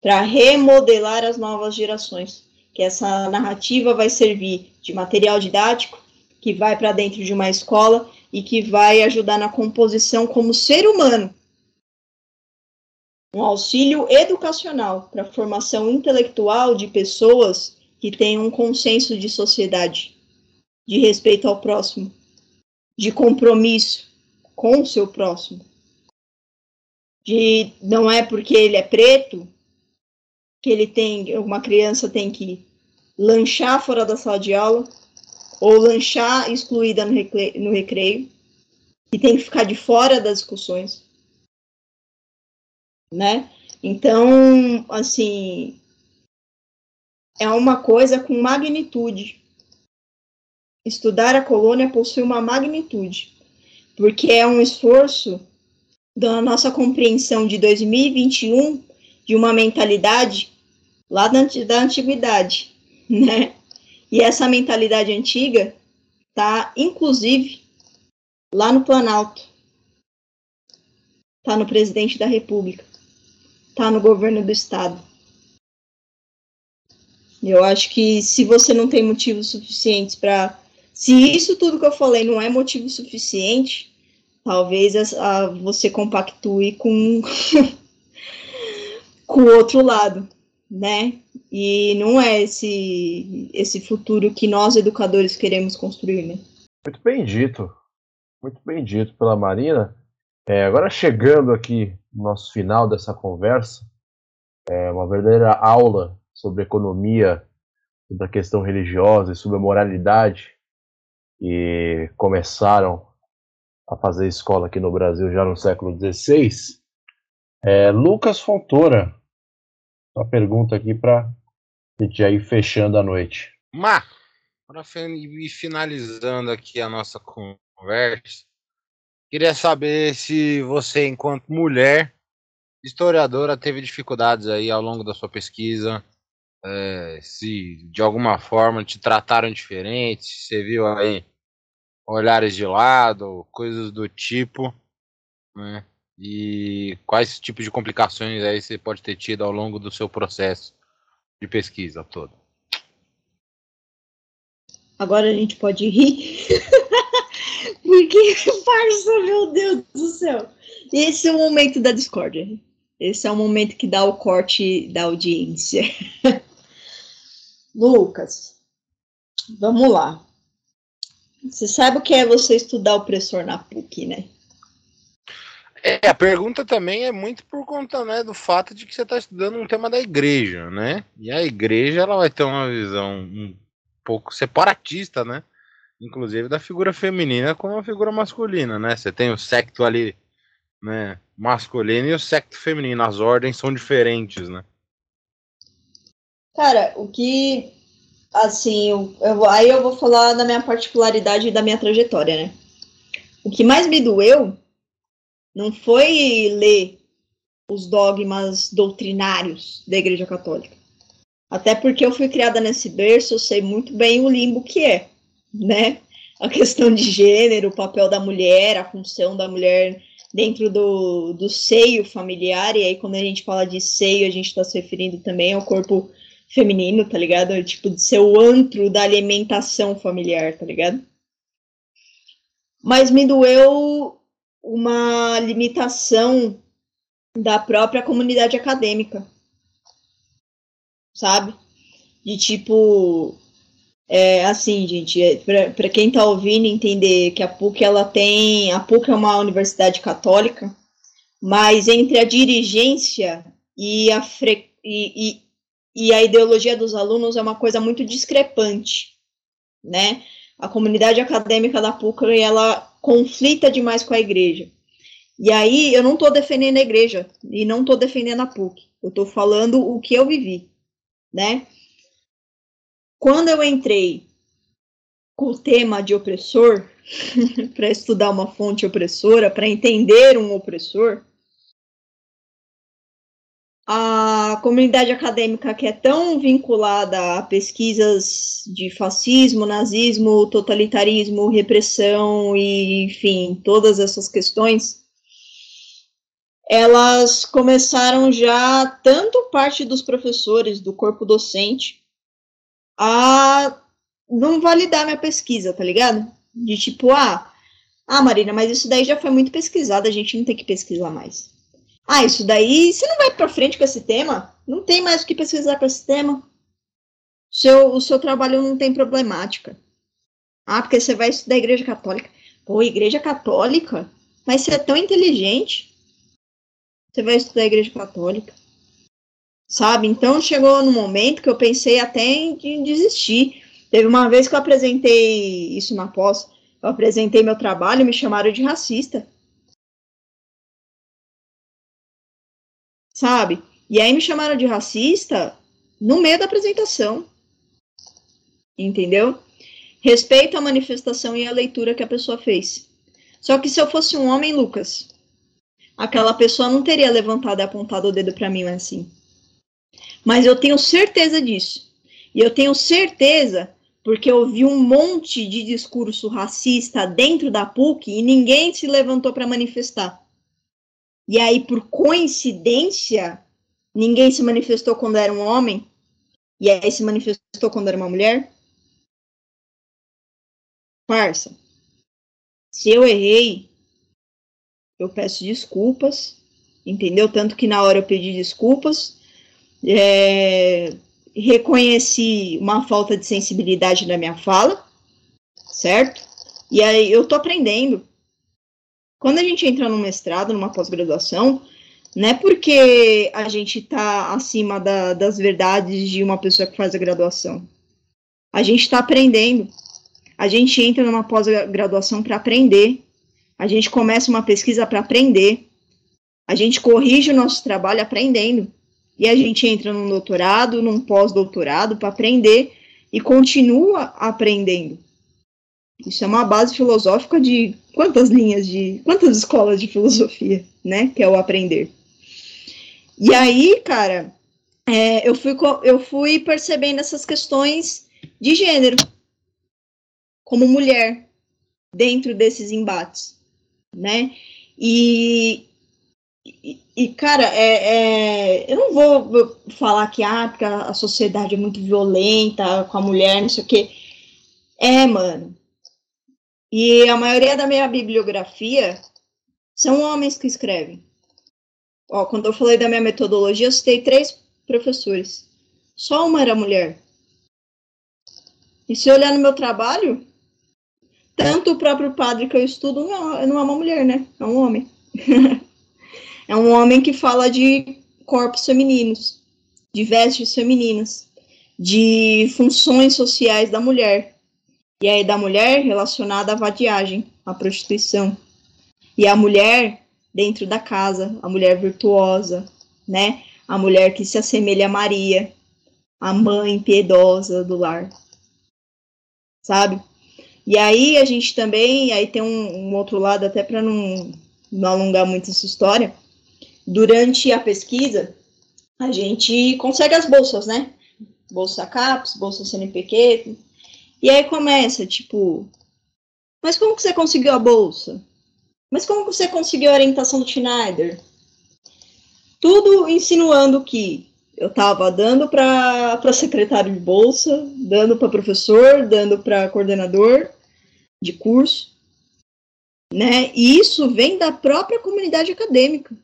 para remodelar as novas gerações. Que essa narrativa vai servir de material didático, que vai para dentro de uma escola e que vai ajudar na composição como ser humano. Um auxílio educacional para a formação intelectual de pessoas que tenham um consenso de sociedade, de respeito ao próximo, de compromisso com o seu próximo. De não é porque ele é preto que ele tem, uma criança tem que lanchar fora da sala de aula ou lanchar excluída no recreio, no recreio, tem que ficar de fora das discussões, né? Então, assim, é uma coisa com magnitude. Estudar a colônia possui uma magnitude, porque é um esforço da nossa compreensão de 2021 de uma mentalidade lá da, da antiguidade, né? E essa mentalidade antiga tá, inclusive, lá no Planalto, tá no presidente da República, tá no governo do estado. Eu acho que se você não tem motivos suficientes para. Se isso tudo que eu falei não é motivo suficiente, talvez a, a, você compactue com com o outro lado né? E não é esse esse futuro que nós educadores queremos construir, né? Muito bem dito, muito bem dito pela Marina. É, agora chegando aqui no nosso final dessa conversa, é uma verdadeira aula sobre economia, sobre a questão religiosa e sobre a moralidade, e começaram a fazer escola aqui no Brasil já no século XVI. É, Lucas Fontoura, uma pergunta aqui para a gente ir fechando a noite. Mar, para finalizando aqui a nossa conversa, Queria saber se você, enquanto mulher historiadora, teve dificuldades aí ao longo da sua pesquisa, é, se de alguma forma te trataram diferente, se você viu aí olhares de lado, coisas do tipo, né? E quais tipos de complicações aí você pode ter tido ao longo do seu processo de pesquisa todo? Agora a gente pode rir. Porque, parça, meu Deus do céu. Esse é o momento da discórdia. Esse é o momento que dá o corte da audiência. Lucas, vamos lá. Você sabe o que é você estudar opressor na PUC, né? É, a pergunta também é muito por conta né, do fato de que você está estudando um tema da igreja, né? E a igreja ela vai ter uma visão um pouco separatista, né? Inclusive da figura feminina com a figura masculina, né? Você tem o secto ali, né, masculino e o secto feminino. As ordens são diferentes, né? Cara, o que. Assim, eu, eu, aí eu vou falar da minha particularidade e da minha trajetória, né? O que mais me doeu não foi ler os dogmas doutrinários da Igreja Católica. Até porque eu fui criada nesse berço, eu sei muito bem o limbo que é, né? A questão de gênero, o papel da mulher, a função da mulher dentro do, do seio familiar, e aí quando a gente fala de seio, a gente está se referindo também ao corpo feminino, tá ligado? Tipo, de ser o antro da alimentação familiar, tá ligado? Mas me doeu uma limitação da própria comunidade acadêmica, sabe? De tipo, é, assim, gente, é, para quem está ouvindo entender que a PUC ela tem, a PUC é uma universidade católica, mas entre a dirigência e a, fre, e, e, e a ideologia dos alunos é uma coisa muito discrepante, né? A comunidade acadêmica da PUC ela conflita demais com a igreja. E aí eu não estou defendendo a igreja e não estou defendendo a PUC. Eu estou falando o que eu vivi, né? Quando eu entrei com o tema de opressor, para estudar uma fonte opressora, para entender um opressor, a comunidade acadêmica que é tão vinculada a pesquisas de fascismo, nazismo, totalitarismo, repressão e, enfim, todas essas questões, elas começaram já, tanto parte dos professores do corpo docente, a não validar minha pesquisa, tá ligado? De tipo, ah, ah, Marina, mas isso daí já foi muito pesquisado, a gente não tem que pesquisar mais. Ah, isso daí, você não vai para frente com esse tema? Não tem mais o que pesquisar com esse tema. Seu, o seu trabalho não tem problemática. Ah, porque você vai estudar igreja católica. Pô, igreja católica? Mas você é tão inteligente. Você vai estudar igreja católica. Sabe? Então chegou no momento que eu pensei até em desistir. Teve uma vez que eu apresentei isso na pós, eu apresentei meu trabalho e me chamaram de racista. Sabe? E aí me chamaram de racista no meio da apresentação. Entendeu? Respeito à manifestação e à leitura que a pessoa fez. Só que se eu fosse um homem, Lucas, aquela pessoa não teria levantado e apontado o dedo para mim assim. Mas eu tenho certeza disso. E eu tenho certeza porque eu vi um monte de discurso racista dentro da PUC e ninguém se levantou para manifestar. E aí, por coincidência, ninguém se manifestou quando era um homem, e aí se manifestou quando era uma mulher? Parça, se eu errei, eu peço desculpas, entendeu? Tanto que na hora eu pedi desculpas, é, reconheci uma falta de sensibilidade na minha fala, certo? E aí eu tô aprendendo. Quando a gente entra no mestrado, numa pós-graduação, não é porque a gente está acima da, das verdades de uma pessoa que faz a graduação. A gente está aprendendo. A gente entra numa pós-graduação para aprender. A gente começa uma pesquisa para aprender. A gente corrige o nosso trabalho aprendendo. E a gente entra num doutorado, num pós-doutorado para aprender e continua aprendendo. Isso é uma base filosófica de quantas linhas de. quantas escolas de filosofia, né? Que é o aprender. E aí, cara, é, eu, fui, eu fui percebendo essas questões de gênero como mulher dentro desses embates, né? E, e, e cara, é, é, eu não vou falar que ah, porque a sociedade é muito violenta com a mulher, não sei o quê. É, mano. E a maioria da minha bibliografia são homens que escrevem. Ó, quando eu falei da minha metodologia, eu citei três professores. Só uma era mulher. E se olhar no meu trabalho, tanto o próprio padre que eu estudo não, é, não é uma mulher, né? É um homem. é um homem que fala de corpos femininos, de vestes femininas, de funções sociais da mulher. E aí da mulher relacionada à vadiagem, à prostituição. E a mulher dentro da casa, a mulher virtuosa, né? A mulher que se assemelha a Maria, a mãe piedosa do lar. Sabe? E aí a gente também, aí tem um, um outro lado, até para não, não alongar muito essa história, durante a pesquisa, a gente consegue as bolsas, né? Bolsa CAPES, bolsa CNPq, e aí começa, tipo, mas como que você conseguiu a bolsa? Mas como que você conseguiu a orientação do Schneider? Tudo insinuando que eu estava dando para secretário de bolsa, dando para professor, dando para coordenador, de curso, né? E isso vem da própria comunidade acadêmica,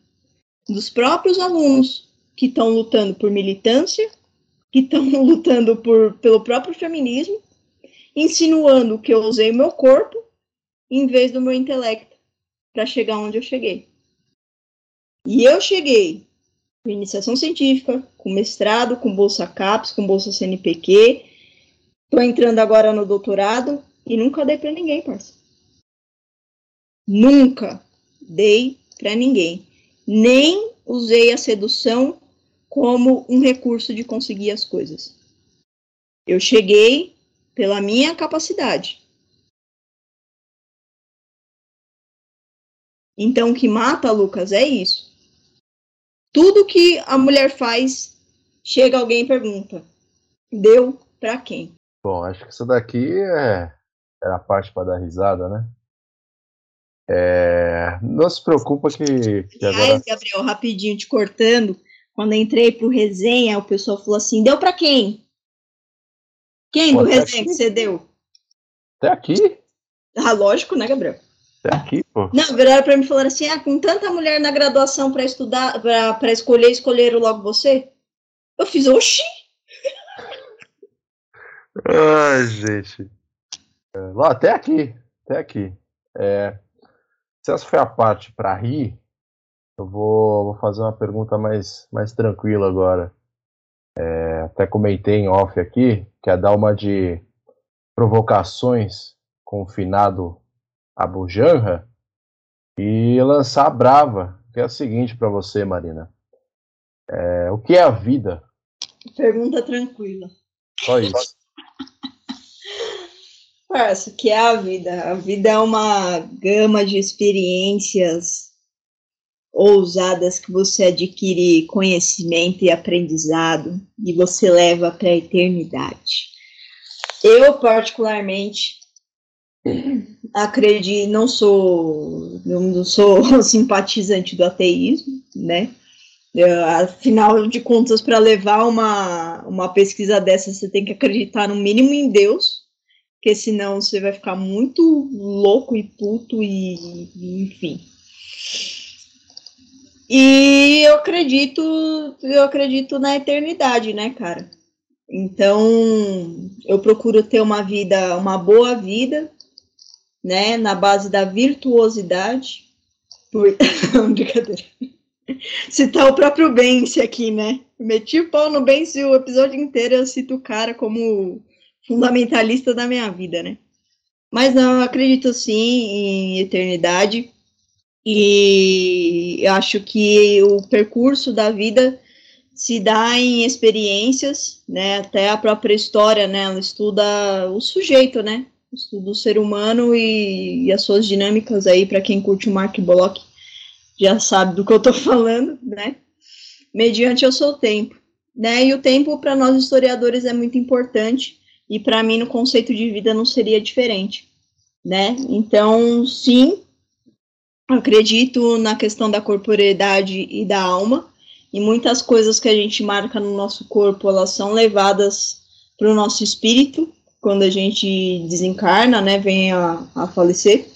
dos próprios alunos que estão lutando por militância, que estão lutando por, pelo próprio feminismo, insinuando que eu usei meu corpo em vez do meu intelecto para chegar onde eu cheguei. E eu cheguei com iniciação científica, com mestrado, com bolsa CAPES, com bolsa CNPq. Estou entrando agora no doutorado e nunca dei para ninguém, parça. Nunca dei para ninguém. Nem usei a sedução como um recurso de conseguir as coisas. Eu cheguei pela minha capacidade. Então, o que mata, Lucas, é isso. Tudo que a mulher faz, chega alguém e pergunta: deu para quem? Bom, acho que isso daqui é era a parte para dar risada, né? É, não se preocupa que, que agora... Gabriel, rapidinho te cortando, quando entrei pro resenha, o pessoal falou assim, deu para quem? Quem Pô, do resenha aqui? que você deu? Até aqui? Ah, lógico, né, Gabriel? Até aqui, pô. Não, viraram para mim falaram assim, ah, com tanta mulher na graduação para estudar, para escolher, escolheram logo você? Eu fiz, oxi! Ai, gente. Lá, até aqui, até aqui. É, se essa foi a parte para rir, eu vou, vou, fazer uma pergunta mais, mais tranquila agora. É, até comentei em off aqui, que é dar uma de provocações com o finado Abu Janra e lançar a brava, que é a seguinte para você, Marina. É, o que é a vida? Pergunta tranquila. Só isso. Parça, que é a vida? A vida é uma gama de experiências ousadas que você adquire conhecimento e aprendizado e você leva para a eternidade. Eu, particularmente, acredito, não sou, não sou simpatizante do ateísmo, né? Afinal de contas, para levar uma, uma pesquisa dessa, você tem que acreditar no mínimo em Deus, porque senão você vai ficar muito louco e puto e, e enfim. E eu acredito, eu acredito na eternidade, né, cara? Então, eu procuro ter uma vida, uma boa vida, né, na base da virtuosidade. Por... Brincadeira. Citar o próprio Bense aqui, né? Meti o pau no Bense o episódio inteiro, eu cito o cara como fundamentalista da minha vida, né? Mas não, eu acredito sim em eternidade e acho que o percurso da vida se dá em experiências, né? Até a própria história, né? Ela estuda o sujeito, né? estudo do ser humano e, e as suas dinâmicas aí, para quem curte o Mark Bloch, já sabe do que eu estou falando, né? Mediante o seu tempo, né? E o tempo para nós historiadores é muito importante e para mim no conceito de vida não seria diferente, né? Então, sim, acredito na questão da corporeidade e da alma, e muitas coisas que a gente marca no nosso corpo, elas são levadas para o nosso espírito, quando a gente desencarna, né, vem a, a falecer.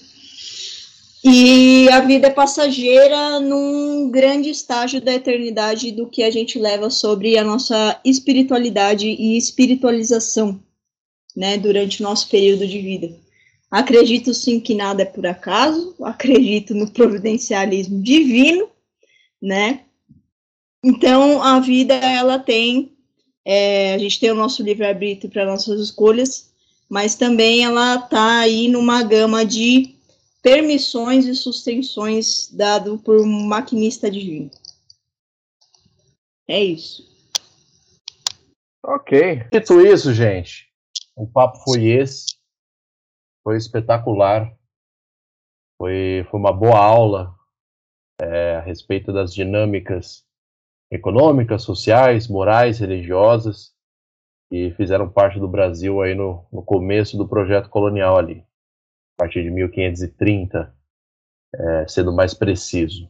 E a vida é passageira num grande estágio da eternidade do que a gente leva sobre a nossa espiritualidade e espiritualização, né, durante o nosso período de vida. Acredito sim que nada é por acaso, acredito no providencialismo divino, né? Então a vida ela tem, é, a gente tem o nosso livre arbítrio para nossas escolhas, mas também ela está aí numa gama de permissões e suspensões dado por um maquinista divino. É isso. Ok. Dito isso, gente, o papo foi esse. Foi espetacular. Foi, foi uma boa aula é, a respeito das dinâmicas econômicas, sociais, morais, religiosas que fizeram parte do Brasil aí no, no começo do projeto colonial ali, a partir de 1530, é, sendo mais preciso.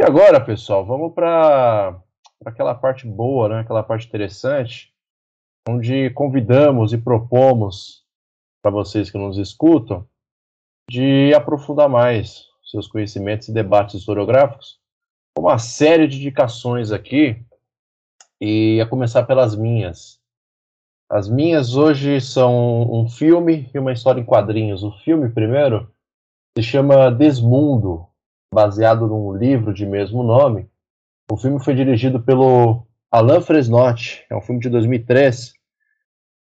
E agora, pessoal, vamos para aquela parte boa, né, aquela parte interessante, onde convidamos e propomos para vocês que nos escutam de aprofundar mais seus conhecimentos e debates historiográficos, uma série de indicações aqui, e a começar pelas minhas. As minhas hoje são um filme e uma história em quadrinhos. O filme, primeiro, se chama Desmundo, baseado num livro de mesmo nome. O filme foi dirigido pelo Alain Fresnotti, é um filme de 2003,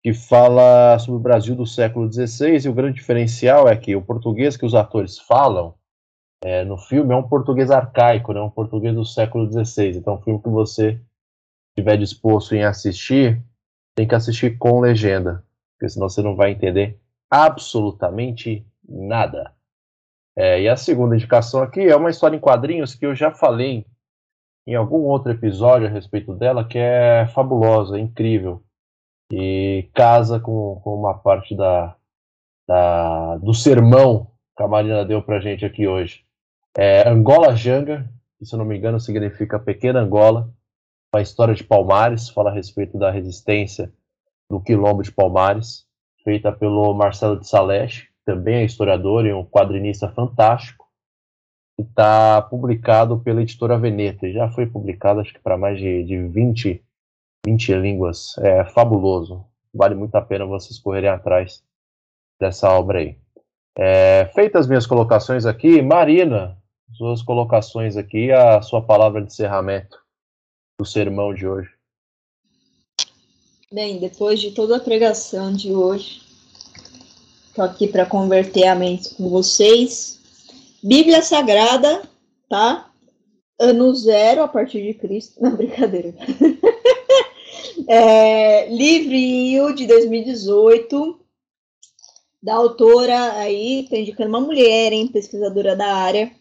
que fala sobre o Brasil do século XVI, e o grande diferencial é que o português que os atores falam é, no filme é um português arcaico, né, um português do século XVI. Então, um filme que você estiver disposto em assistir, tem que assistir com legenda, porque senão você não vai entender absolutamente nada. É, e a segunda indicação aqui é uma história em quadrinhos que eu já falei em algum outro episódio a respeito dela, que é fabulosa, incrível e casa com, com uma parte da, da, do sermão que a Marina deu pra gente aqui hoje. É Angola Janga, que se eu não me engano significa Pequena Angola, uma história de Palmares, fala a respeito da resistência do quilombo de Palmares, feita pelo Marcelo de Salete, também é historiador e um quadrinista fantástico, e está publicado pela editora Veneta, já foi publicado acho que para mais de, de 20 20 línguas. É fabuloso. Vale muito a pena vocês correrem atrás dessa obra aí. É, feitas as minhas colocações aqui, Marina, suas colocações aqui, a sua palavra de encerramento do sermão de hoje. Bem, depois de toda a pregação de hoje, estou aqui para converter a mente com vocês. Bíblia Sagrada, tá? Ano zero a partir de Cristo. Não, brincadeira. É, livrinho de 2018, da autora aí, tô indicando uma mulher, hein, pesquisadora da área,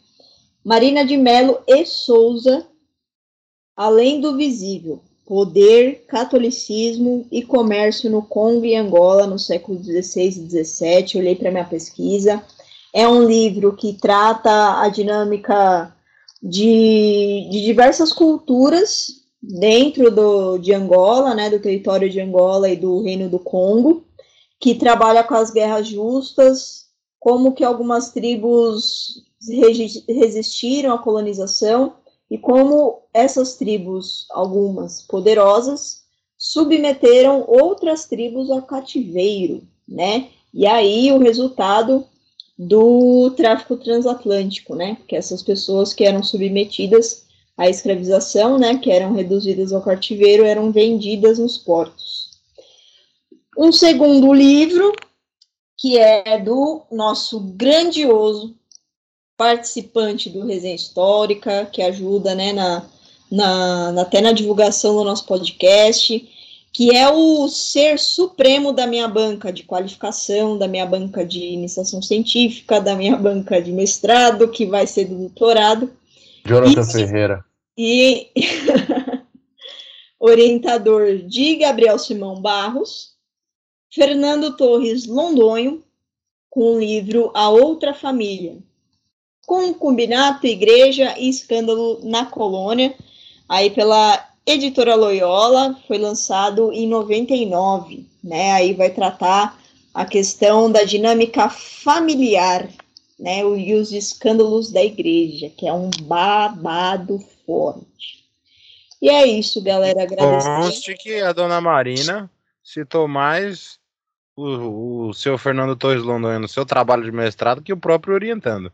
Marina de Mello e Souza, Além do Visível, Poder, Catolicismo e Comércio no Congo e Angola no século XVI e XVII, olhei para minha pesquisa, é um livro que trata a dinâmica de, de diversas culturas dentro do, de Angola, né, do território de Angola e do Reino do Congo, que trabalha com as guerras justas, como que algumas tribos resistiram à colonização e como essas tribos, algumas poderosas, submeteram outras tribos ao cativeiro, né? E aí o resultado do tráfico transatlântico, né? Que essas pessoas que eram submetidas a escravização, né, que eram reduzidas ao cativeiro, eram vendidas nos portos. Um segundo livro, que é do nosso grandioso participante do Resenha Histórica, que ajuda né, na, na, até na divulgação do nosso podcast, que é o ser supremo da minha banca de qualificação, da minha banca de iniciação científica, da minha banca de mestrado, que vai ser do doutorado. Jonathan e, Ferreira. E orientador de Gabriel Simão Barros, Fernando Torres Londonho, com o livro A Outra Família, com Combinato, Igreja e Escândalo na Colônia, aí pela Editora Loyola, foi lançado em 99, né? Aí vai tratar a questão da dinâmica familiar, né? E os escândalos da igreja, que é um babado forte. E é isso, galera. Agradeço. Conste que a dona Marina citou mais o, o seu Fernando Torres Londonha no seu trabalho de mestrado que o próprio orientando.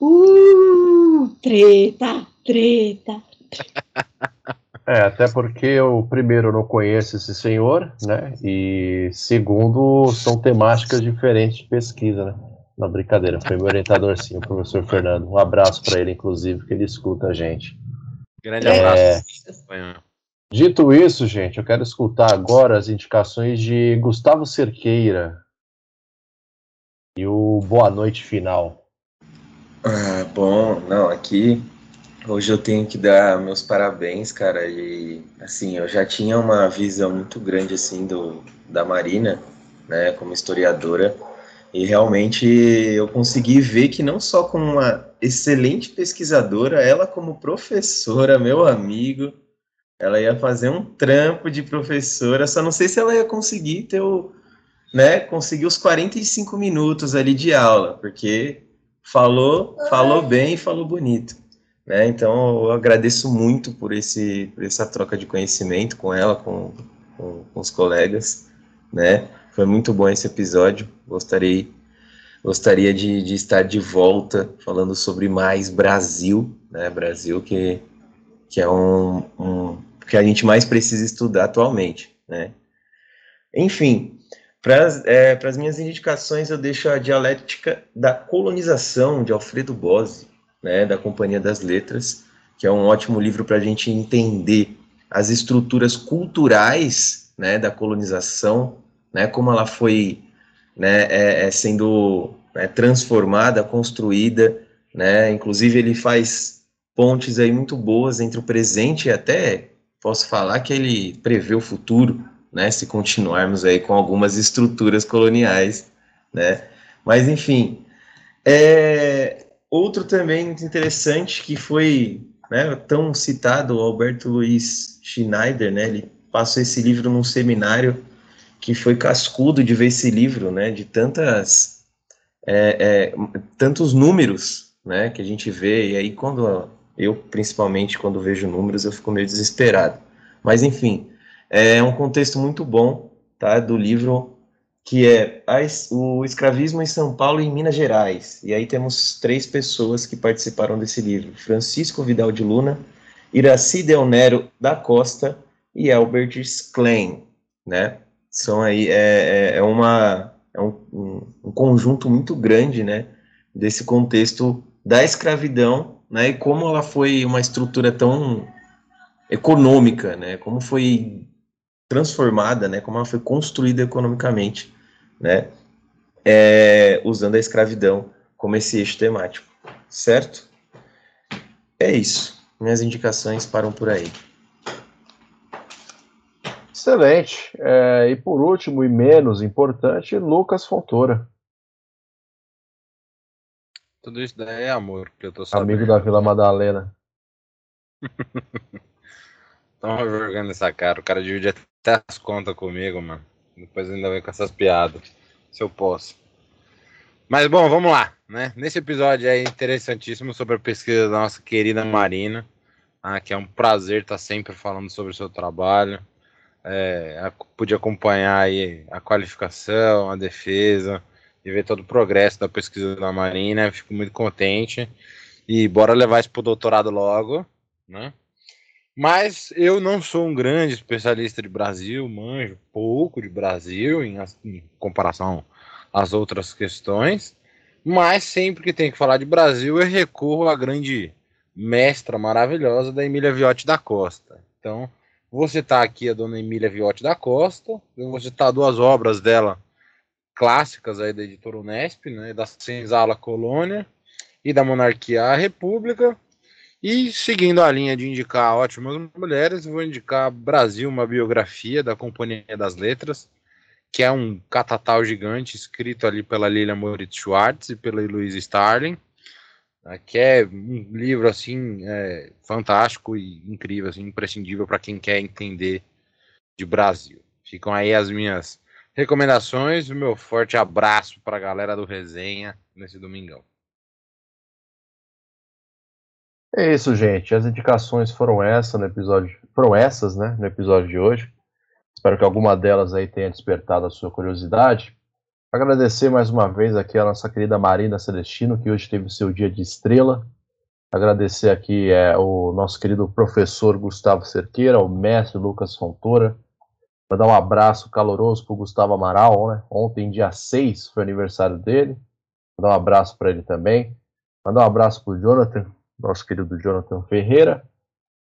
Uh, treta, treta. É, até porque eu, primeiro, não conheço esse senhor, né? E, segundo, são temáticas diferentes de pesquisa, né? Não, brincadeira, foi meu orientador sim, o professor Fernando. Um abraço para ele, inclusive, que ele escuta a gente. Grande abraço. É... Dito isso, gente, eu quero escutar agora as indicações de Gustavo Cerqueira e o Boa Noite Final. Ah, bom, não, aqui Hoje eu tenho que dar meus parabéns, cara, e assim, eu já tinha uma visão muito grande assim do da Marina, né, como historiadora, e realmente eu consegui ver que não só como uma excelente pesquisadora, ela como professora, meu amigo, ela ia fazer um trampo de professora, só não sei se ela ia conseguir ter o, né, conseguir os 45 minutos ali de aula, porque falou, falou bem e falou bonito. Né? Então, eu agradeço muito por, esse, por essa troca de conhecimento com ela, com, com, com os colegas. Né? Foi muito bom esse episódio. Gostaria, gostaria de, de estar de volta falando sobre mais Brasil, né? Brasil que, que é um, um que a gente mais precisa estudar atualmente, né? Enfim, para é, as minhas indicações eu deixo a dialética da colonização de Alfredo Bose, né, da Companhia das Letras, que é um ótimo livro para a gente entender as estruturas culturais né, da colonização, né, como ela foi né, é, é sendo né, transformada, construída, né, inclusive ele faz pontes aí muito boas entre o presente e até posso falar que ele prevê o futuro, né, se continuarmos aí com algumas estruturas coloniais, né, mas enfim, é, Outro também interessante que foi né, tão citado, Alberto Luiz Schneider, né, ele passou esse livro num seminário que foi cascudo de ver esse livro, né, de tantas, é, é, tantos números, né, que a gente vê, e aí quando, eu principalmente quando vejo números eu fico meio desesperado, mas enfim, é um contexto muito bom, tá, do livro que é o escravismo em São Paulo e em Minas Gerais. E aí temos três pessoas que participaram desse livro: Francisco Vidal de Luna, Iraci Del Nero da Costa e Albert Klein, né? São aí é, é, é uma é um, um, um, conjunto muito grande, né? Desse contexto da escravidão, né? E como ela foi uma estrutura tão econômica, né? Como foi transformada, né? Como ela foi construída economicamente né, é, usando a escravidão como esse eixo temático, certo? É isso. Minhas indicações param por aí. Excelente. É, e por último e menos importante, Lucas Fontoura. Tudo isso daí é amor, que eu tô sabendo. Amigo da Vila Madalena. Toma vergonha nessa cara. O cara divide até as contas comigo, mano. Depois ainda vem com essas piadas. Se eu posso. Mas bom, vamos lá. Né? Nesse episódio é interessantíssimo sobre a pesquisa da nossa querida Marina, ah, que é um prazer estar sempre falando sobre o seu trabalho. É, pude acompanhar aí a qualificação, a defesa e ver todo o progresso da pesquisa da Marina. Fico muito contente. E bora levar isso para o doutorado logo, né? Mas eu não sou um grande especialista de Brasil, manjo pouco de Brasil em, em, comparação às outras questões. Mas sempre que tem que falar de Brasil, eu recorro à grande mestra maravilhosa da Emília Viotti da Costa. Então, Vou citar aqui a dona Emília Viotti da Costa, eu vou citar duas obras dela clássicas aí da editora Unesp, né, da Senzala Colônia e da Monarquia à República. E seguindo a linha de indicar ótimas mulheres, vou indicar Brasil, uma biografia da Companhia das Letras, que é um catatal gigante escrito ali pela Lilia Moritz Schwartz e pela Louise Starling, né, que é um livro assim é, fantástico e incrível, assim, imprescindível para quem quer entender de Brasil. Ficam aí as minhas recomendações, o meu forte abraço para a galera do Resenha nesse domingão. É isso, gente. As indicações foram essas no episódio, foram essas, né, no episódio de hoje. Espero que alguma delas aí tenha despertado a sua curiosidade. Agradecer mais uma vez aqui a nossa querida Marina Celestino, que hoje teve seu dia de estrela. Agradecer aqui é, o nosso querido professor Gustavo Cerqueira, o mestre Lucas Fontoura. Mandar um abraço caloroso para o Gustavo Amaral, né? Ontem, dia 6, foi aniversário dele. Mandar um abraço para ele também. Mandar um abraço para o Jonathan, nosso querido Jonathan Ferreira.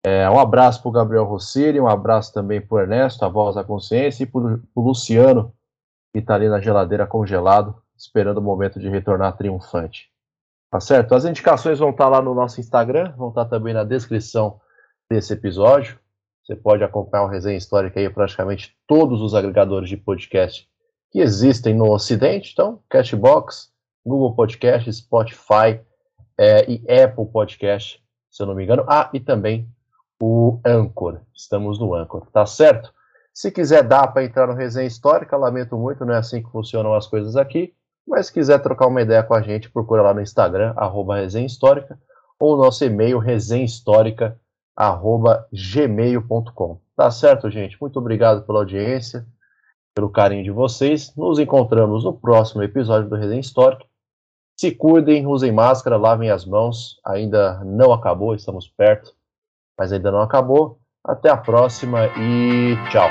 É, um abraço para o Gabriel Rossini, um abraço também para o Ernesto, a voz da consciência, e para o Luciano, que está ali na geladeira congelado, esperando o momento de retornar triunfante. Tá certo? As indicações vão estar tá lá no nosso Instagram, vão estar tá também na descrição desse episódio. Você pode acompanhar o Resenha Histórica aí praticamente todos os agregadores de podcast que existem no Ocidente. Então, Cashbox, Google Podcast, Spotify é, e Apple Podcast, se eu não me engano. Ah, e também o Anchor. Estamos no Anchor, tá certo? Se quiser dar para entrar no Resenha Histórica, lamento muito, não é assim que funcionam as coisas aqui. Mas se quiser trocar uma ideia com a gente, procura lá no Instagram, arroba Resenha Histórica, ou nosso e-mail, resenhahistórica.gmail.com. Tá certo, gente? Muito obrigado pela audiência, pelo carinho de vocês. Nos encontramos no próximo episódio do Resenha Histórica. Se cuidem, usem máscara, lavem as mãos. Ainda não acabou, estamos perto mas ainda não acabou. Até a próxima e tchau.